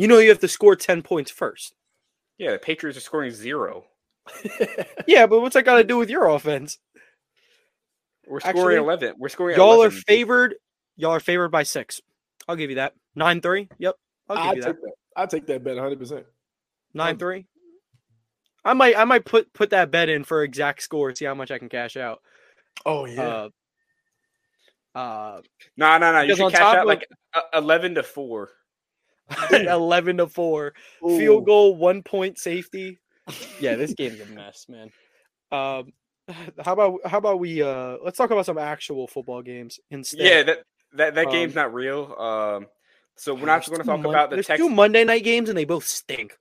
You know you have to score ten points first. Yeah, the Patriots are scoring zero. Yeah, but what's that got to do with your offense? We're scoring Actually, eleven. We're scoring. Y'all are favored. Y'all are favored by six. I'll give you that. Nine three. Yep. I'll give I you take that. that. I take that bet 100. percent Nine three. I might I might put put that bet in for exact score. See how much I can cash out. Oh yeah. Uh, uh, No, no, no. You Because should cash out of- like uh, eleven to four. eleven to four. Ooh. Field goal, one point safety. Yeah, this game's a mess, man. Um, how about how about we uh let's talk about some actual football games instead. Yeah, that that that Um, game's not real. Um, so we're not going to talk Mon- about the There's Texans. two Monday night games and they both stink.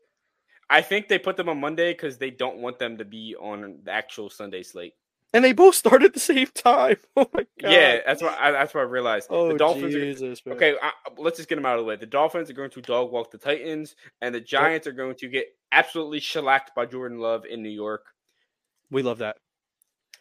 I think they put them on Monday because they don't want them to be on the actual Sunday slate. And they both start at the same time. Oh my god. Yeah, that's what I, that's what I realized. Oh the Dolphins. Jesus, man. okay, I, let's just get them out of the way. The Dolphins are going to dog walk the Titans, and the Giants are going to get absolutely shellacked by Jordan Love in New York. We love that.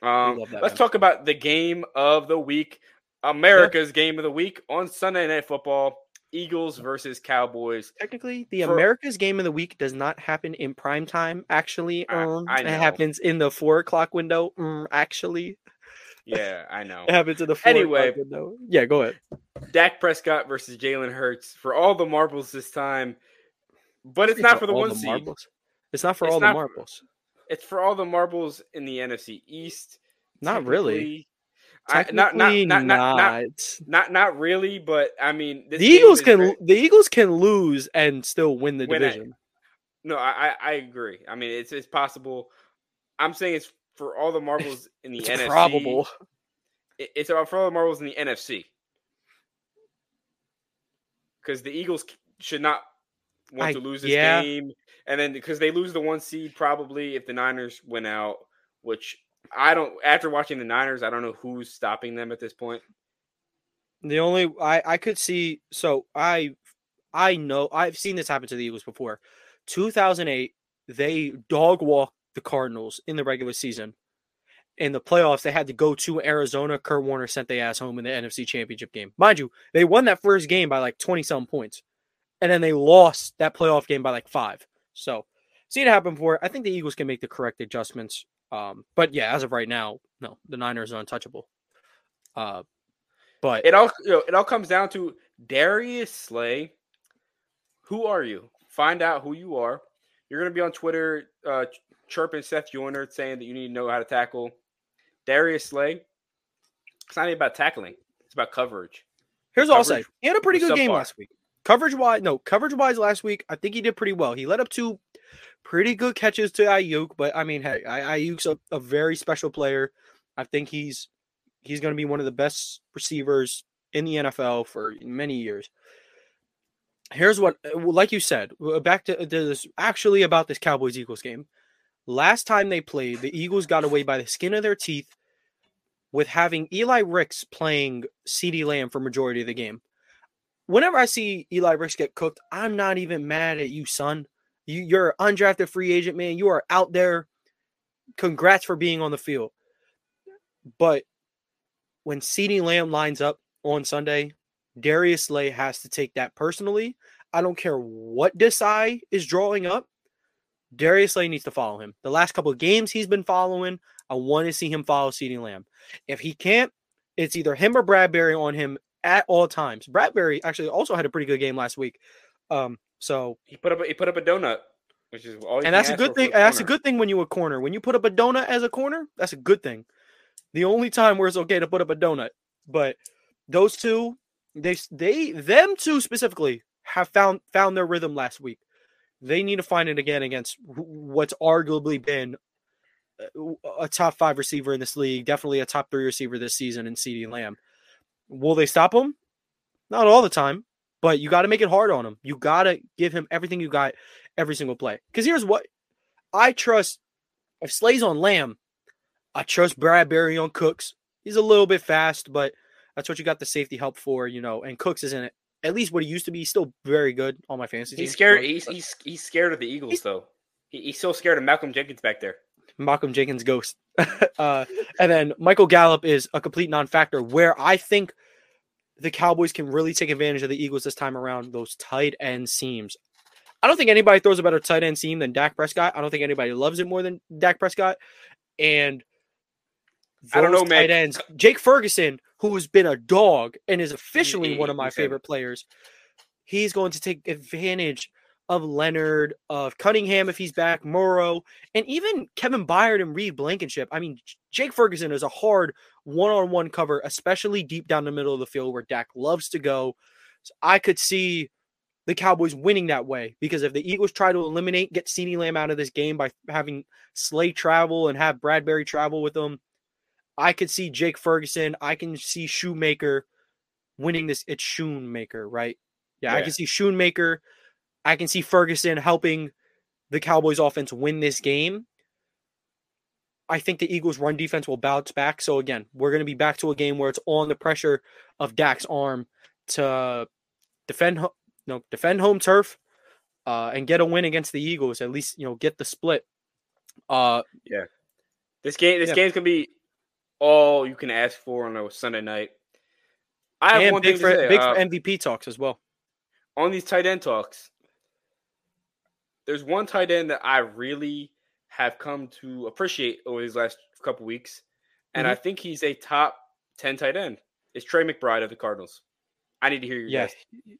Um, love that, let's man. talk about the game of the week, America's game of the week on Sunday Night Football: Eagles versus Cowboys. Technically, the For- America's game of the week does not happen in prime time. Actually, um, I it happens in the four o'clock window. Mm, actually, Yeah, I know. it happens in the four Anyway. o'clock window. Yeah, go ahead. Dak Prescott versus Jalen Hurts for all the marbles this time, but it's not for the one seed. marbles. It's not for It's all not the marbles. It's for all the marbles in the NFC East. Not really. Technically- I, not, not, not, not, not, not. not, really, but I mean, The Eagles can the Eagles can lose and still win the division. No, I, I I agree. I mean, it's it's possible. I'm saying it's for all the marbles in the It's NFC. probable. it- It's for all the marbles in the NFC because the Eagles should not want I- to lose this yeah. game, and then because they lose the one seed probably if the Niners win out, which I don't. After watching the Niners, I don't know who's stopping them at this point. The only I I could see so I I know I've seen this happen to the Eagles before. 2008 they dog walked the Cardinals in the regular season. In the playoffs, they had to go to Arizona. Kurt Warner sent their ass home in the NFC Championship game. Mind you, they won that first game by like 20 some points. And then they lost that playoff game by like five. So, seen it happen before. I think the Eagles can make the correct adjustments. Um, but yeah, as of right now, no, the Niners are untouchable. Uh, but It all you know, it all comes down to Darius Slay. Who are you? Find out who you are. You're gonna be on Twitter uh, chirping Seth Joyner saying that you need to know how to tackle Darius Slay. It's not even about tackling; it's about coverage. Here's what I'll say. coverage He had a pretty good game last week. Coverage wise, no, coverage wise last week, I think he did pretty well. He led up two pretty good catches to Aiyuk, but I mean, hey, Aiyuk's a, a very special player. I think he's he's going to be one of the best receivers in the NFL for many years. Here's what, uh, like you said, uh, back to, to this actually about this Cowboys Eagles game. Last time they played, the Eagles got away by the skin of their teeth with having Eli Ricks playing CeeDee Lamb for majority of the game. Whenever I see Eli Ricks get cooked, I'm not even mad at you, son. You, you're an undrafted free agent, man. You are out there. Congrats for being on the field. But when CeeDee Lamb lines up on Sunday, Darius Slay has to take that personally. I don't care what Desai is drawing up. Darius Slay needs to follow him. The last couple of games he's been following, I want to see him follow CeeDee Lamb. If he can't, it's either him or Bradberry on him at all times. Bradberry actually also had a pretty good game last week. Um, so He put up a, he put up a donut, which is all. and that's a good thing. a That's a good thing when you a corner. When you put up a donut as a corner, that's a good thing. The only time where it's okay to put up a donut, but those two, they they them two specifically have found found their rhythm last week. They need to find it again against what's arguably been uh, a- a top five receiver in this league, definitely a top three receiver this season in CeeDee Lamb. Will they stop him? Not all the time, but you got to make it hard on him. You got to give him everything you got every single play. Because here's what I trust if Slay's on Lamb, I trust Bradberry on Cooks. He's a little bit fast, but that's what you got the safety help for, you know. And Cooks is in it at least what he used to be. He's still very good on my fantasy. He's team, scared. He's he's he's scared of the Eagles he's, though. He, he's so scared of Malcolm Jenkins back there. Malcolm Jenkins ghost. uh, and then Michael Gallup is a complete non-factor. Where I think the Cowboys can really take advantage of the Eagles this time around. Those tight end seams. I don't think anybody throws a better tight end seam than Dak Prescott. I don't think anybody loves it more than Dak Prescott. And I don't those know, man. Tight ends. Jake Ferguson, who has been a dog and is officially one of my favorite players, he's going to take advantage of Leonard, of Cunningham if he's back, Morrow, and even Kevin Byard and Reed Blankenship. I mean, Jake Ferguson is a hard one-on-one cover, especially deep down the middle of the field where Dak loves to go. So I could see the Cowboys winning that way because if the Eagles try to eliminate, get CeeDee Lamb out of this game by having Slay travel and have Bradberry travel with them, I could see Jake Ferguson. I can see Shoemaker winning this. It's Shoemaker, right? Yeah, I can see Shoemaker. I can see Ferguson helping the Cowboys offense win this game. I think the Eagles' run defense will bounce back. So again, we're going to be back to a game where it's on the pressure of Dak's arm to defend, no, defend home turf, uh, and get a win against the Eagles. At least you know get the split. Uh, yeah, This game, this Yeah. game's gonna be all you can ask for on a Sunday night. I have and one big thing for to say. big uh, MVP talks as well. on these tight end talks. There's one tight end that I really have come to appreciate over these last couple weeks, and Mm-hmm. I think he's a top ten tight end. It's Trey McBride of the Cardinals. I need to hear your Yeah,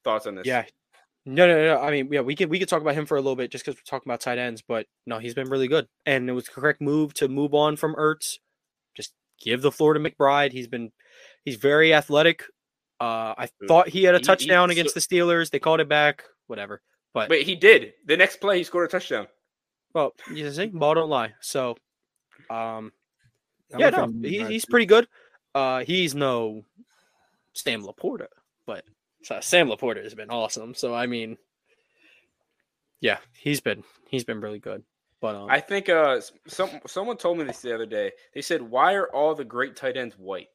thoughts on this. yeah. No, no, no. I mean, yeah, we could we could talk about him for a little bit just because we're talking about tight ends, but no, he's been really good, and it was the correct move to move on from Ertz. Just give the floor to McBride. He's been he's very athletic. Uh, I thought he had a he- touchdown he's against the Steelers. They called it back. Whatever. But But he did. The next play, he scored a touchdown. well, you see, ball don't lie. So, um, I'm yeah, no, fan he, he's pretty good. Uh, he's no Sam Laporta, but so Sam Laporta has been awesome. So I mean, yeah, he's been he's been really good. But um, I think uh some someone told me this the other day. They said, "Why are all the great tight ends white?"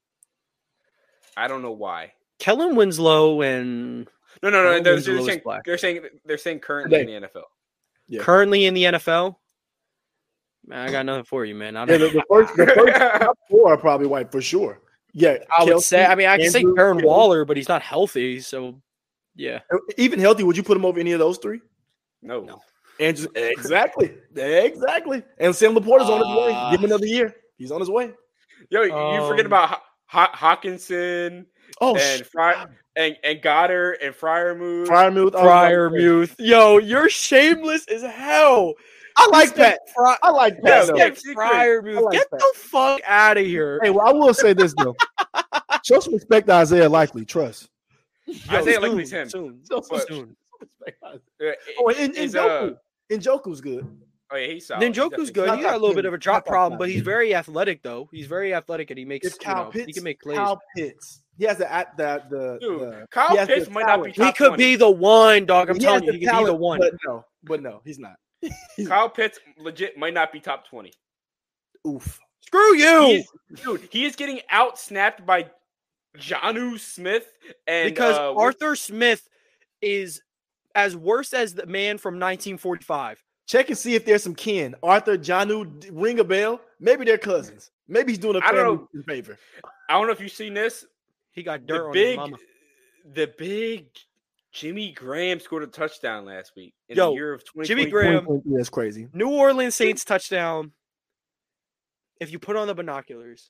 I don't know why. Kellen Winslow and No, no, no. Kellen They're, they're saying they're saying they're saying currently in the NFL. Yeah. currently in the NFL. Man, I got nothing for you, man. I don't. the, the first, the first top four are probably white for sure. Yeah, I would say. I mean, I can say Andrews, Darren Hill. Waller, but he's not healthy. So, yeah. Even healthy, would you put him over any of those three? No. No. And just, exactly, exactly. And Sam Laporta's on his way. Give him another year. He's on his way. Yo, you forget Um, about Ho- Ho- Hockenson Oh, and Fry and, and Goedert and Freiermuth. Freiermuth. I was Fryer about. Muth. Yo, you're shameless as hell. I like that. Fry- I like that. though. yeah. Get Fryer Muth. like Get that. the fuck out of here. Hey, well, I will say this though. Show some respect to Isaiah Likely. Trust. Isaiah soon, Likely's him. Soon. Show some But- soon. respect to Isaiah. Uh, Oh, and, and is, Njoku. uh, Njoku's good. oh yeah, he's solid. Then He's Joku's good. Not He got a little 10. bit of a drop problem, but he's very athletic though. He's very athletic and he makes It's you Kyle know, Pitts. he can make plays. Kyle Pitts. He has the at the the. Dude, the Kyle he has the Pitts might not be talent. he could 20. be the one, dog. I'm He telling you, he could be the one. But no, but no, he's not. He's Kyle Pitts legit might not be top twenty. oof. Screw you. He's- dude, he is getting out snapped by Jonnu Smith and because uh, Arthur Smith is as worse as the man from 1945. Check and see if there's some kin. Arthur, Jonnu, d- ring a bell. Maybe they're cousins. Maybe he's doing a I don't know. favor. I don't know if you've seen this. He got The dirt on his big, mama. the big Jimmy Graham scored a touchdown last week in Yo, the year of 2020. Jimmy Graham- That's crazy. New Orleans Saints touchdown. If you put on the binoculars,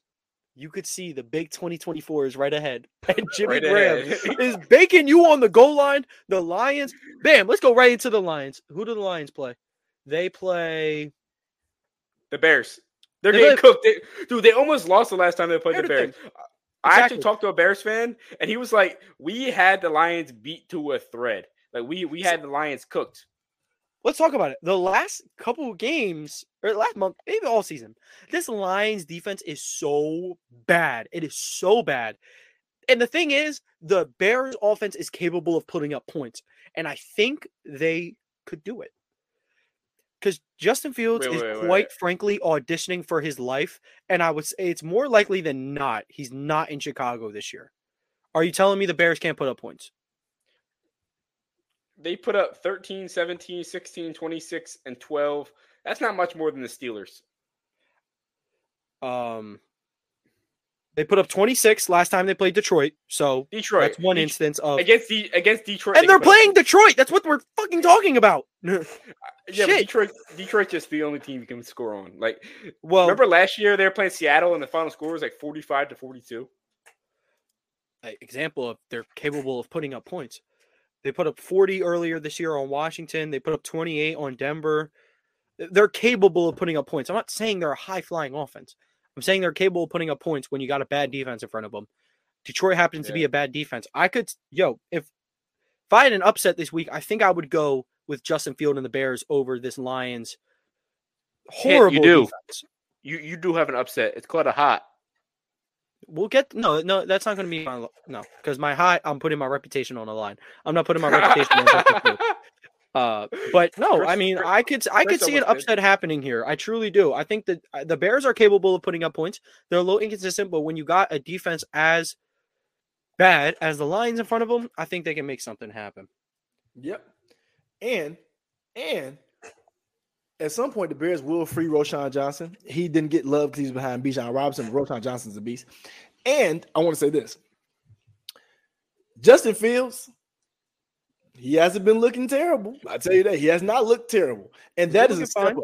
you could see the big 2024 is right ahead. And Jimmy Right Graham is baking you on the goal line. The Lions, bam, let's go right into the Lions. Who do the Lions play? They play. The Bears. They're They getting play- cooked. They- dude, they almost lost the last time they played Here's the the Bears. thing. I actually talked to a Bears fan, and he was like, "We had the Lions beat to a thread. Like we we had the Lions cooked." Let's talk about it. The last couple of games, or last month, maybe all season, this Lions defense is so bad. It is so bad. and the thing is, the Bears offense is capable of putting up points, and I think they could do it. Because Justin Fields Wait, is wait, quite wait. frankly auditioning for his life, and I would say it's more likely than not he's not in Chicago this year. Are you telling me the Bears can't put up points? They put up 13, 17, 16, 26, and 12. That's not much more than the Steelers. Um, they put up 26 last time they played Detroit, so Detroit. that's one instance of. against the against Detroit. And they they're playing Detroit. That's what we're fucking talking about. Uh, yeah, but shit. Detroit. Detroit's just the only team you can score on. Like, well, remember last year they were playing Seattle and the final score was like forty-five to forty-two. example of they're capable of putting up points. They put up 40 earlier this year on Washington. They put up 28 on Denver. They're capable of putting up points. I'm not saying they're a high flying offense. I'm saying they're capable of putting up points when you got a bad defense in front of them. Detroit happens to be a bad defense. I could, yo, if if I had an upset this week, I think I would go with Justin Field and the Bears over this Lions Hint, you horrible do. defense. You you do have an upset. It's called a hot. We'll get no, no. That's not going to be my no, because my high. I'm putting my reputation on the line. I'm not putting my reputation on Justin Fields. Uh, but no, I mean, Chris- I could, I could Chris see an upset happening here. I truly do. I think that uh, the Bears are capable of putting up points. They're a little inconsistent, but when you got a defense as bad as the Lions in front of them, I think they can make something happen. Yep. And and at some point the Bears will free Roschon Johnson. He didn't get love because he's behind Bijan Robinson. but Roschon Johnson's a beast. And I want to say this. Justin Fields, he hasn't been looking terrible. I tell you that he has not looked terrible, and He's that is a step fine. up.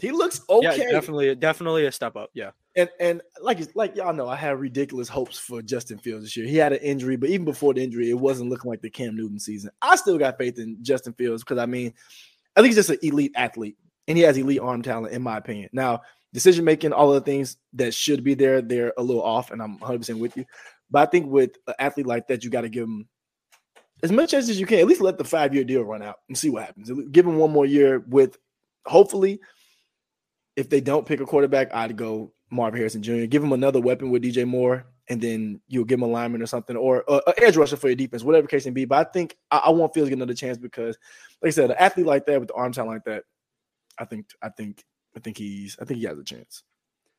He looks okay. Yeah, definitely, definitely a step up. Yeah, And and like like y'all know, I had ridiculous hopes for Justin Fields this year. He had an injury, but even before the injury, it wasn't looking like the Cam Newton season. I still got faith in Justin Fields because I mean, I think he's just an elite athlete, and he has elite arm talent, in my opinion. Now, decision making, all of the things that should be there, they're a little off, and I'm 100 percent with you. But I think with an athlete like that, you got to give him as much chance as you can. At least let the five year deal run out and see what happens. Give him one more year with, hopefully, if they don't pick a quarterback, I'd go Marvin Harrison Jr. Give him another weapon with DJ Moore, and then you'll give him a lineman or something, or an edge rusher for your defense, whatever case may be. But I think I, I want Fields to get another chance because, like I said, an athlete like that with the arm talent like that, I think, I think, I think he's, I think he has a chance.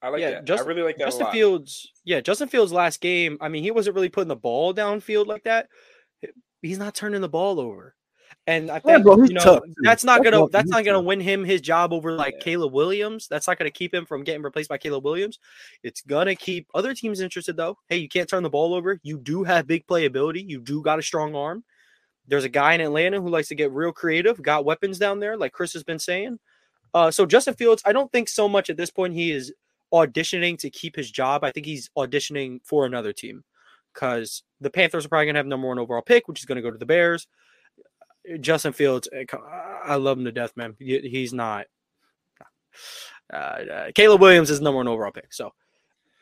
I like Yeah, that. Justin- I really like that a Justin lot. Fields. Yeah, Justin Fields' last game. I mean, he wasn't really putting the ball downfield like that. He's not turning the ball over, and I Yeah, think bro, he's you know tough, that's not gonna what that's not gonna tough. win him his job over like Yeah. Caleb Williams. That's not gonna keep him from getting replaced by Caleb Williams. It's gonna keep other teams interested though. Hey, you can't turn the ball over. You do have big playability. You do got a strong arm. There's a guy in Atlanta who likes to get real creative. Got weapons down there, like Chris has been saying. Uh, so Justin Fields, I don't think so much at this point he is auditioning to keep his job. I think he's auditioning for another team because the Panthers are probably going to have number one overall pick, which is going to go to the Bears. Justin Fields, eh, I love him to death, man. He's not. Uh, uh, Caleb Williams is number one overall pick, so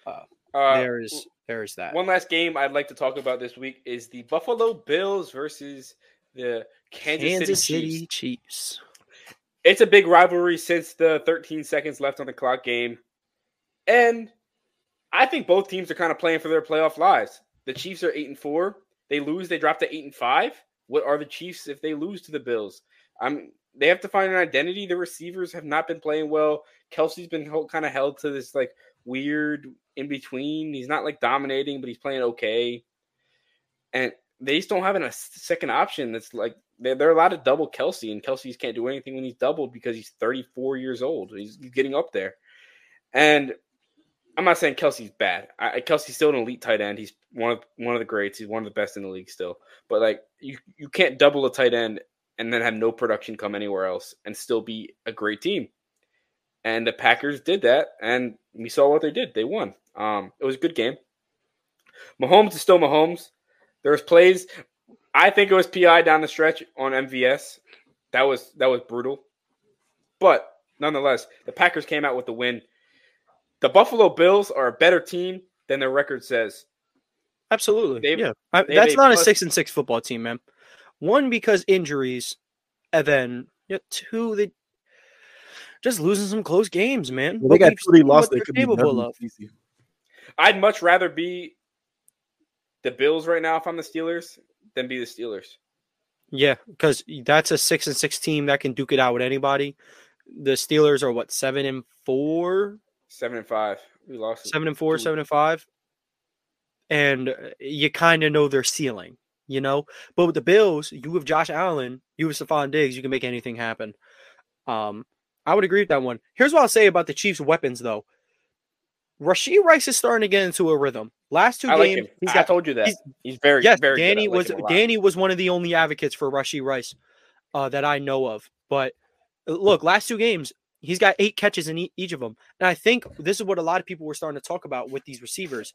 Uh, there's there's that. One last game I'd like to talk about this week is the Buffalo Bills versus the Kansas, Kansas City, City Chiefs. Chiefs. It's a big rivalry since the 13 seconds left on the clock game. And I think both teams are kind of playing for their playoff lives. The Chiefs are 8 and 4. They lose, they drop to 8 and 5. What are the Chiefs if they lose to the Bills? I'm they have to find an identity. The receivers have not been playing well. Kelce's been kind of held to this like weird in between. He's not like dominating, but he's playing okay. And they just don't have a second option that's like they're, they're allowed to double Kelce, and Kelce's can't do anything when he's doubled because he's 34 years old. He's getting up there. And I'm not saying Kelce's bad. I, Kelce's still an elite tight end. He's one of one of the greats. He's one of the best in the league still. But like you, you can't double a tight end and then have no production come anywhere else and still be a great team. And the Packers did that, and we saw what they did. They won. Um, it was a good game. Mahomes is still Mahomes. There was plays. I think it was PI down the stretch on MVS. That was that was brutal. But nonetheless, the Packers came out with the win. The Buffalo Bills are a better team than their record says. Absolutely. They've- yeah. I, that's a not a plus- six and six football team, man. One because injuries, and then yeah, two they just losing some close games, man. Well, they got we've two they lost. They they're could be capable double of. easy. I'd much rather be the Bills right now, if I'm the Steelers, then be the Steelers. Yeah, because that's a six and six team that can duke it out with anybody. The Steelers are what seven and four, Seven and five. We lost. seven and four, Two. seven and five, and uh, you kind of know their ceiling, you know. But with the Bills, you have Josh Allen, you have Stefon Diggs, you can make anything happen. Um, I would agree with that one. Here's what I'll say about the Chiefs' weapons, though. Rashee Rice is starting to get into a rhythm. Last two I like games, him. he's I got told you that. he's- He's, very, yes, very. Danny like was. Danny was one of the only advocates for Rashee Rice uh, that I know of. But uh, look, last two games, he's got eight catches in each of them, and I think this is what a lot of people were starting to talk about with these receivers.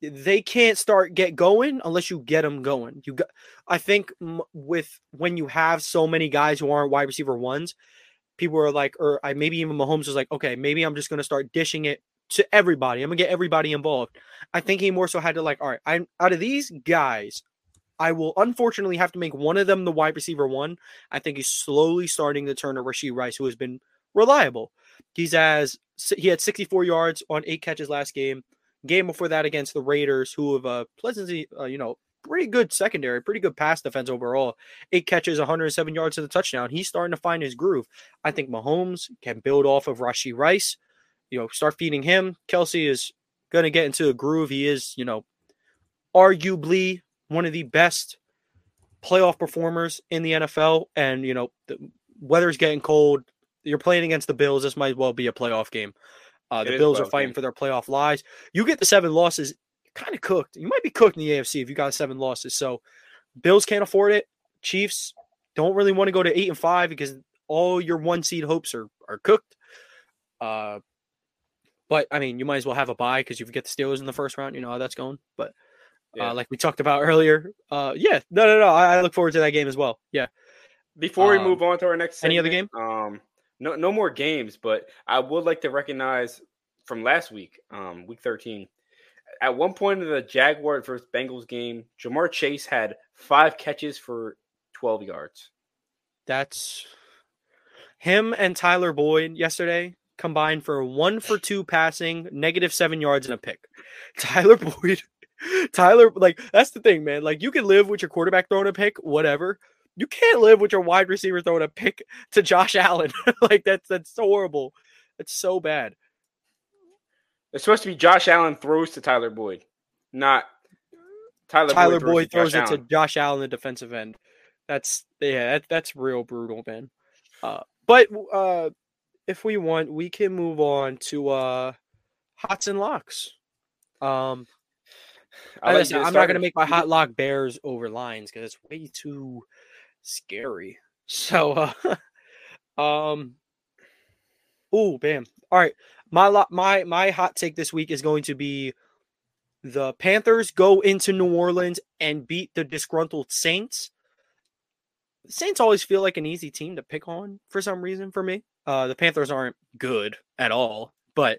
They can't start get going unless you get them going. You got, I think, with when you have so many guys who aren't wide receiver ones, people are like, or I maybe even Mahomes was like, okay, maybe I'm just to start dishing it to everybody. I'm gonna get everybody involved. I think he more so had to like, all right, I'm out of these guys, I will unfortunately have to make one of them the wide receiver one. I think he's slowly starting to turn to Rashee Rice, who has been reliable. He's as he had 64 yards on eight catches last game. Game before that against the Raiders, who have a pleasantly, uh, you know, pretty good secondary, pretty good pass defense overall. Eight catches, 107 yards to the touchdown. He's starting to find his groove. I think Mahomes can build off of Rashee Rice. You know, start feeding him. Kelce is going to get into a groove. He is, you know, arguably one of the best playoff performers in the NFL. And, you know, the weather's getting cold. You're playing against the Bills. This might as well be a playoff game. Uh, the Bills are fighting game. for their playoff lives. You get the seven losses, kind of cooked. You might be cooked in the AFC if you got seven losses. So, Bills can't afford it. Chiefs don't really want to go to eight and five because all your one seed hopes are are cooked. Uh, but I mean, you might as well have a bye because you get the Steelers in the first round. You know how that's going. But Yeah. uh, like we talked about earlier, uh, yeah, no, no, no. I, I look forward to that game as well. Yeah. Before we Um, move on to our next, any other game? Um, no, no more games, but I would like to recognize from last week, um, week thirteen. At one point in the Jaguar versus Bengals game, Ja'Marr Chase had five catches for twelve yards. That's him and Tyler Boyd yesterday combined for one for two passing, negative seven yards and a pick. Tyler Boyd, Tyler, like that's the thing, man. Like you can live with your quarterback throwing a pick, whatever. You can't live with your wide receiver throwing a pick to Josh Allen. like that's that's so horrible. It's so bad. It's supposed to be Josh Allen throws to Tyler Boyd, not Tyler, Tyler Boyd, Boyd throws throws it to Josh Allen, the defensive end. That's yeah, that, that's real brutal, man. Uh, but uh, if we want, we can move on to uh, hots and locks. Um, I like I'm not gonna make my hot lock Bears over lines because it's way too scary. So, uh, um, oh, bam! All right, my lo- my my hot take this week is going to be the Panthers go into New Orleans and beat the disgruntled Saints. The Saints always feel like an easy team to pick on for some reason for me. Uh, the Panthers aren't good at all, but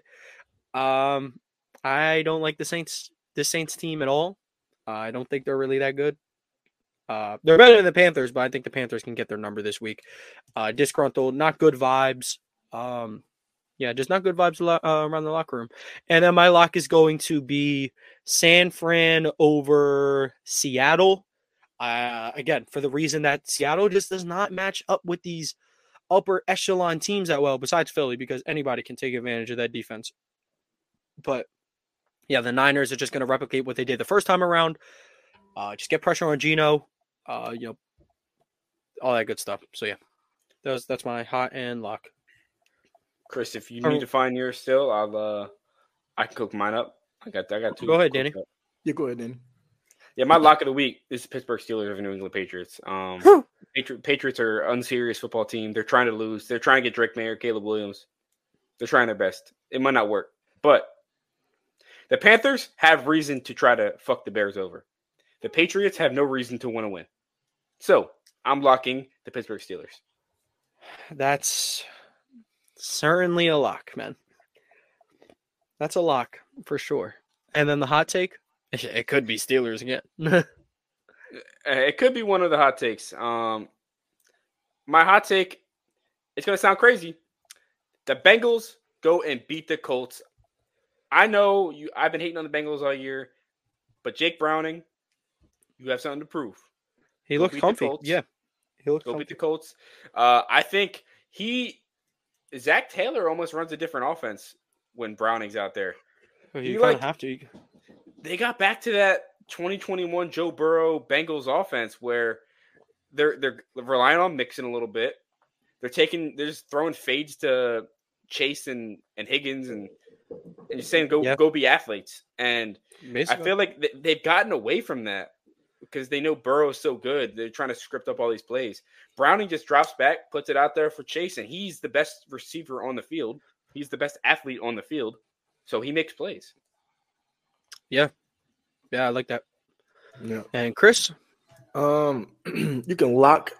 um, I don't like the Saints this Saints team at all. Uh, I don't think they're really that good. Uh, they're better than the Panthers, but I think the Panthers can get their number this week. Uh, disgruntled, not good vibes. Um, yeah, just not good vibes lo- uh, around the locker room. And then my lock is going to be San Fran over Seattle. Uh, again, for the reason that Seattle just does not match up with these upper echelon teams that well, besides Philly, because anybody can take advantage of that defense. But yeah, the Niners are just going to replicate what they did the first time around. Uh, just get pressure on Geno, uh, you know, all that good stuff. So yeah, that's that's my hot and lock. Chris, if you Oh. need to find yours still, I'll uh I can cook mine up. I got I got two. Go ahead, cooked Danny. up. Yeah, go ahead, Danny. Yeah, my lock of the week is Pittsburgh Steelers over New England Patriots. Um Patri- Patriots are an unserious football team. They're trying to lose. They're trying to get Drake Maye, Caleb Williams. They're trying their best. It might not work, but the Panthers have reason to try to fuck the Bears over. The Patriots have no reason to want to win. So I'm locking the Pittsburgh Steelers. That's certainly a lock, man. That's a lock for sure. And then the hot take, it could be Steelers again. Uh, It could be one of the hot takes. Um, my hot take, it's going to sound crazy. The Bengals go and beat the Colts. I know you. I've been hating on the Bengals all year. but Jake Browning, you have something to prove. He Go looks comfy. Yeah, he looks Go comfy. beat the Colts. Uh, I think he, Zac Taylor, almost runs a different offense when Browning's out there. you you kind like- of have to. They got back to that 2021 Joe Burrow Bengals offense where they're they're relying on mixing a little bit. They're taking they're just throwing fades to Chase and, and Higgins and and just saying go Yeah. go be athletes. And I feel like th- they've gotten away from that because they know Burrow's so good. They're trying to script up all these plays. Browning just drops back, puts it out there for Chase, and he's the best receiver on the field. He's the best athlete on the field, so he makes plays. Yeah, yeah, I like that. Yeah. And Chris, Um, you can lock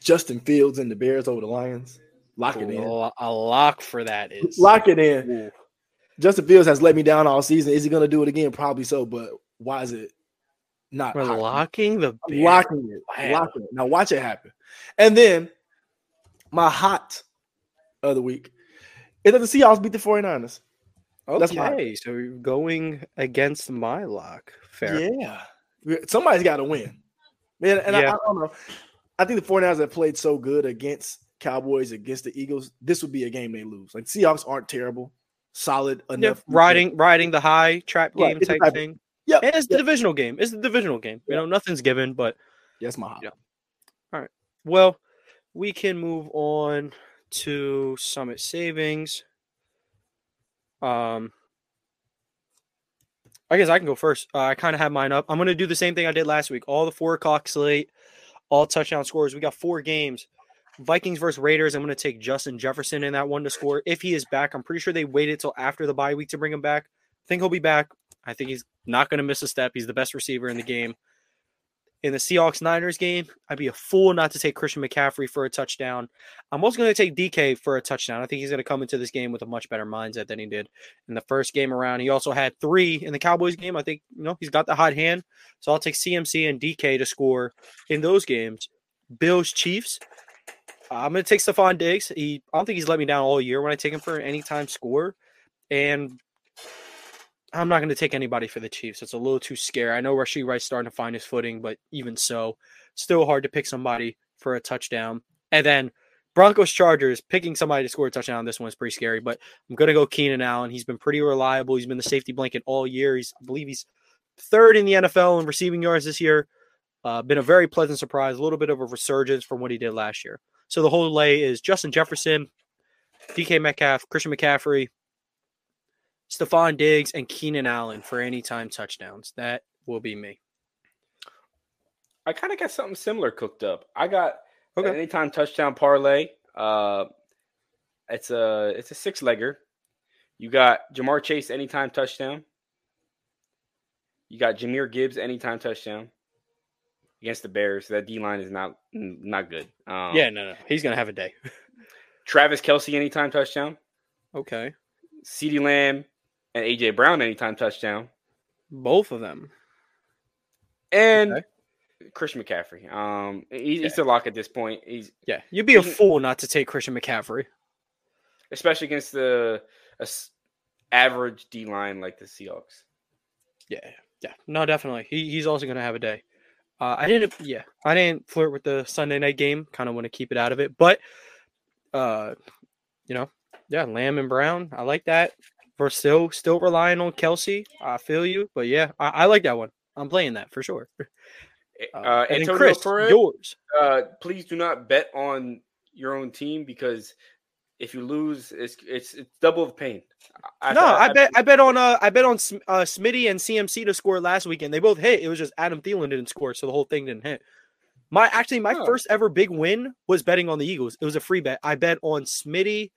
Justin Fields and the Bears over the Lions. Lock it a, in. a lock for that is Lock it in. Ooh. Justin Fields has let me down all season. Is he going to do it again? Probably so. But why is it not We're locking the I'm locking it. Wow. Locking it. Now watch it happen. And then my hot of the week is that the Seahawks beat the 49ers. That's my- Okay, so you're going against my lock. Fair. Yeah. Somebody's got to win. Man, and I, I don't know. I think the 49ers have played so good against Cowboys, against the Eagles. This would be a game they lose. Like Seahawks aren't terrible, solid enough. riding riding the high trap game type thing. Yeah, And it's the divisional game. It's the divisional game. You know, nothing's given, but Yes, my hot. Yeah. All right. Well, we can move on to Summit Savings. Um I guess I can go first. Uh, I kind of have mine up. I'm going to do the same thing I did last week. All the four o'clock slate, all touchdown scores. We got four games. Vikings versus Raiders. I'm going to take Justin Jefferson in that one to score. If he is back, I'm pretty sure they waited till after the bye week to bring him back. I think he'll be back. I think he's not going to miss a step. He's the best receiver in the game. In the Seahawks Niners game, I'd be a fool not to take Christian McCaffrey for a touchdown. I'm also going to take DK for a touchdown. I think he's going to come into this game with a much better mindset than he did in the first game around. He also had three in the Cowboys game. I think, you know, he's got the hot hand. So I'll take CMC and DK to score in those games. Bills Chiefs. I'm going to take Stefon Diggs. He, I don't think he's let me down all year when I take him for an anytime score. And I'm not going to take anybody for the Chiefs. It's a little too scary. I know Rashee Rice starting to find his footing, but even so, still hard to pick somebody for a touchdown. And then Broncos Chargers picking somebody to score a touchdown. This one's pretty scary, but I'm going to go Keenan Allen. He's been pretty reliable. He's been the safety blanket all year. He's, I believe, he's third in the NFL in receiving yards this year. Uh, been a very pleasant surprise. A little bit of a resurgence from what he did last year. So the whole lay is Justin Jefferson, DK Metcalf, Christian McCaffrey, Stefon Diggs, and Keenan Allen for anytime touchdowns. That will be me. I kind of got something similar cooked up. I got Okay. an anytime touchdown parlay. Uh, it's a it's a six legger. You got Ja'Marr Chase anytime touchdown. You got Jahmyr Gibbs anytime touchdown against the Bears. That D line is not not good. Um, yeah, no, no. He's going to have a day. Travis Kelce anytime touchdown. Okay. CeeDee Lamb and AJ Brown anytime touchdown. Both of them. And Okay. Christian McCaffrey. Um, he, Yeah. he's a lock at this point. He's Yeah. You'd be a fool not to take Christian McCaffrey. especially against the a average D line like the Seahawks. Yeah. Yeah. No, definitely. He, he's also going to have a day. Uh, I didn't, yeah, I didn't flirt with the Sunday night game. Kind of want to keep it out of it. But, uh, you know, yeah, Lamb and Brown. I like that. We're still still relying on Kelce. I feel you. But yeah, I, I like that one. I'm playing that for sure. Uh, Uh, Antonio Chris, Perez, yours. uh, please do not bet on your own team because if you lose, it's it's, it's double the pain. I, no, I, bet I bet on uh I bet on uh, Smitty and CMC to score last weekend. They both hit. It was just Adam Thielen didn't score, so the whole thing didn't hit. My actually my Oh. first ever big win was betting on the Eagles. It was a free bet. I bet on Smitty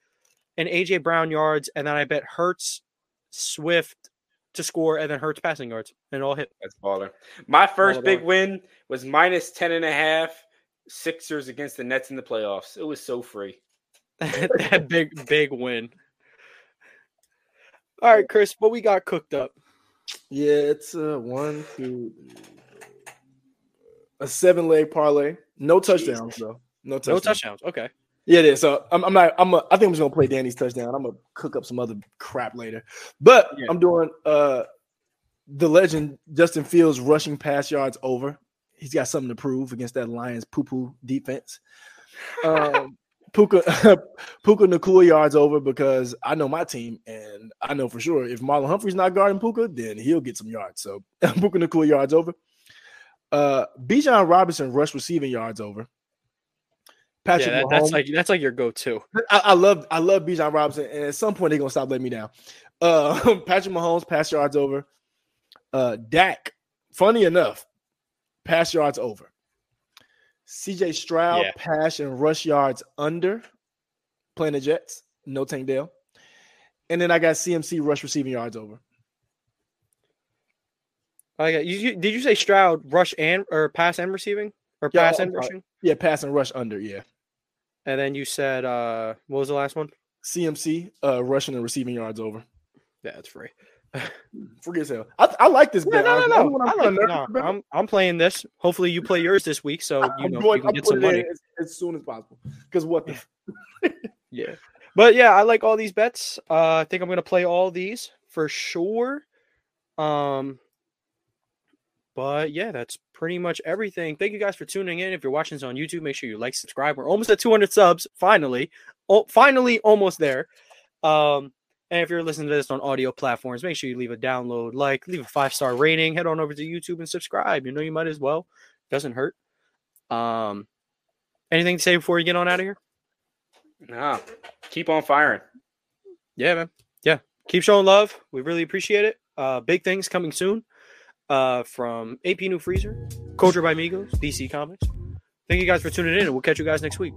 and AJ Brown yards, and then I bet Hurts, Swift to score, and then Hurts passing yards, and it all hit. That's baller. My first Baller, big baller. win was minus 10 and a half Sixers against the Nets in the playoffs. It was so free. that big big win. All right, Chris, what we got cooked up? Yeah, it's a one, two, a seven leg parlay. No touchdowns though. No touchdowns. No touchdowns. Okay. Yeah, it is. So I'm, I'm not. I'm. A, I think I'm just gonna play Danny's touchdown. I'm gonna cook up some other crap later. But Yeah. I'm doing uh the legend Justin Fields rushing pass yards over. He's got something to prove against that Lions poo poo defense. Um, Puka Puka Nacua yards over because I know my team and I know for sure if Marlon Humphrey's not guarding Puka, then he'll get some yards. So Puka Nacua yards over. Uh Bijan Robinson rush receiving yards over. Patrick yeah, that, that's like that's like your go-to. I, I love I love Bijan Robinson, and at some point they're gonna stop letting me down. Uh Patrick Mahomes pass yards over. Uh Dak, funny enough, pass yards over. CJ Stroud yeah. pass and rush yards under playing the Jets, no Tank Dell. And then I got CMC rush receiving yards over. I got you, you, Did you say Stroud rush and or pass and receiving or yeah, pass and rushing? Yeah, pass and rush under. Yeah. And then you said uh what was the last one? CMC uh rushing and receiving yards over. Yeah, it's free. Free as hell. I, I like this yeah, bet. No, no, no. I'm, I no I'm, I'm playing this. Hopefully, you play yours this week, so you know going, you can get some money as, as, soon as possible. Because what? The... yeah, but yeah, I like all these bets. Uh, I think I'm gonna play all these for sure. Um, but yeah, that's pretty much everything. Thank you guys for tuning in. If you're watching this on YouTube, make sure you like, subscribe. We're almost at 200 subs. Finally, oh, finally, almost there. Um, and if you're listening to this on audio platforms, make sure you leave a download, like, leave a five star rating, head on over to YouTube and subscribe. You know, you might as well. Doesn't hurt. Um, anything to say before you get on out of here? No, keep on firing. Yeah, man. Yeah, keep showing love. We really appreciate it. Uh, big things coming soon. Uh, from AP New Freezer, Culture by Migos, DC Comics. Thank you guys for tuning in, and we'll catch you guys next week.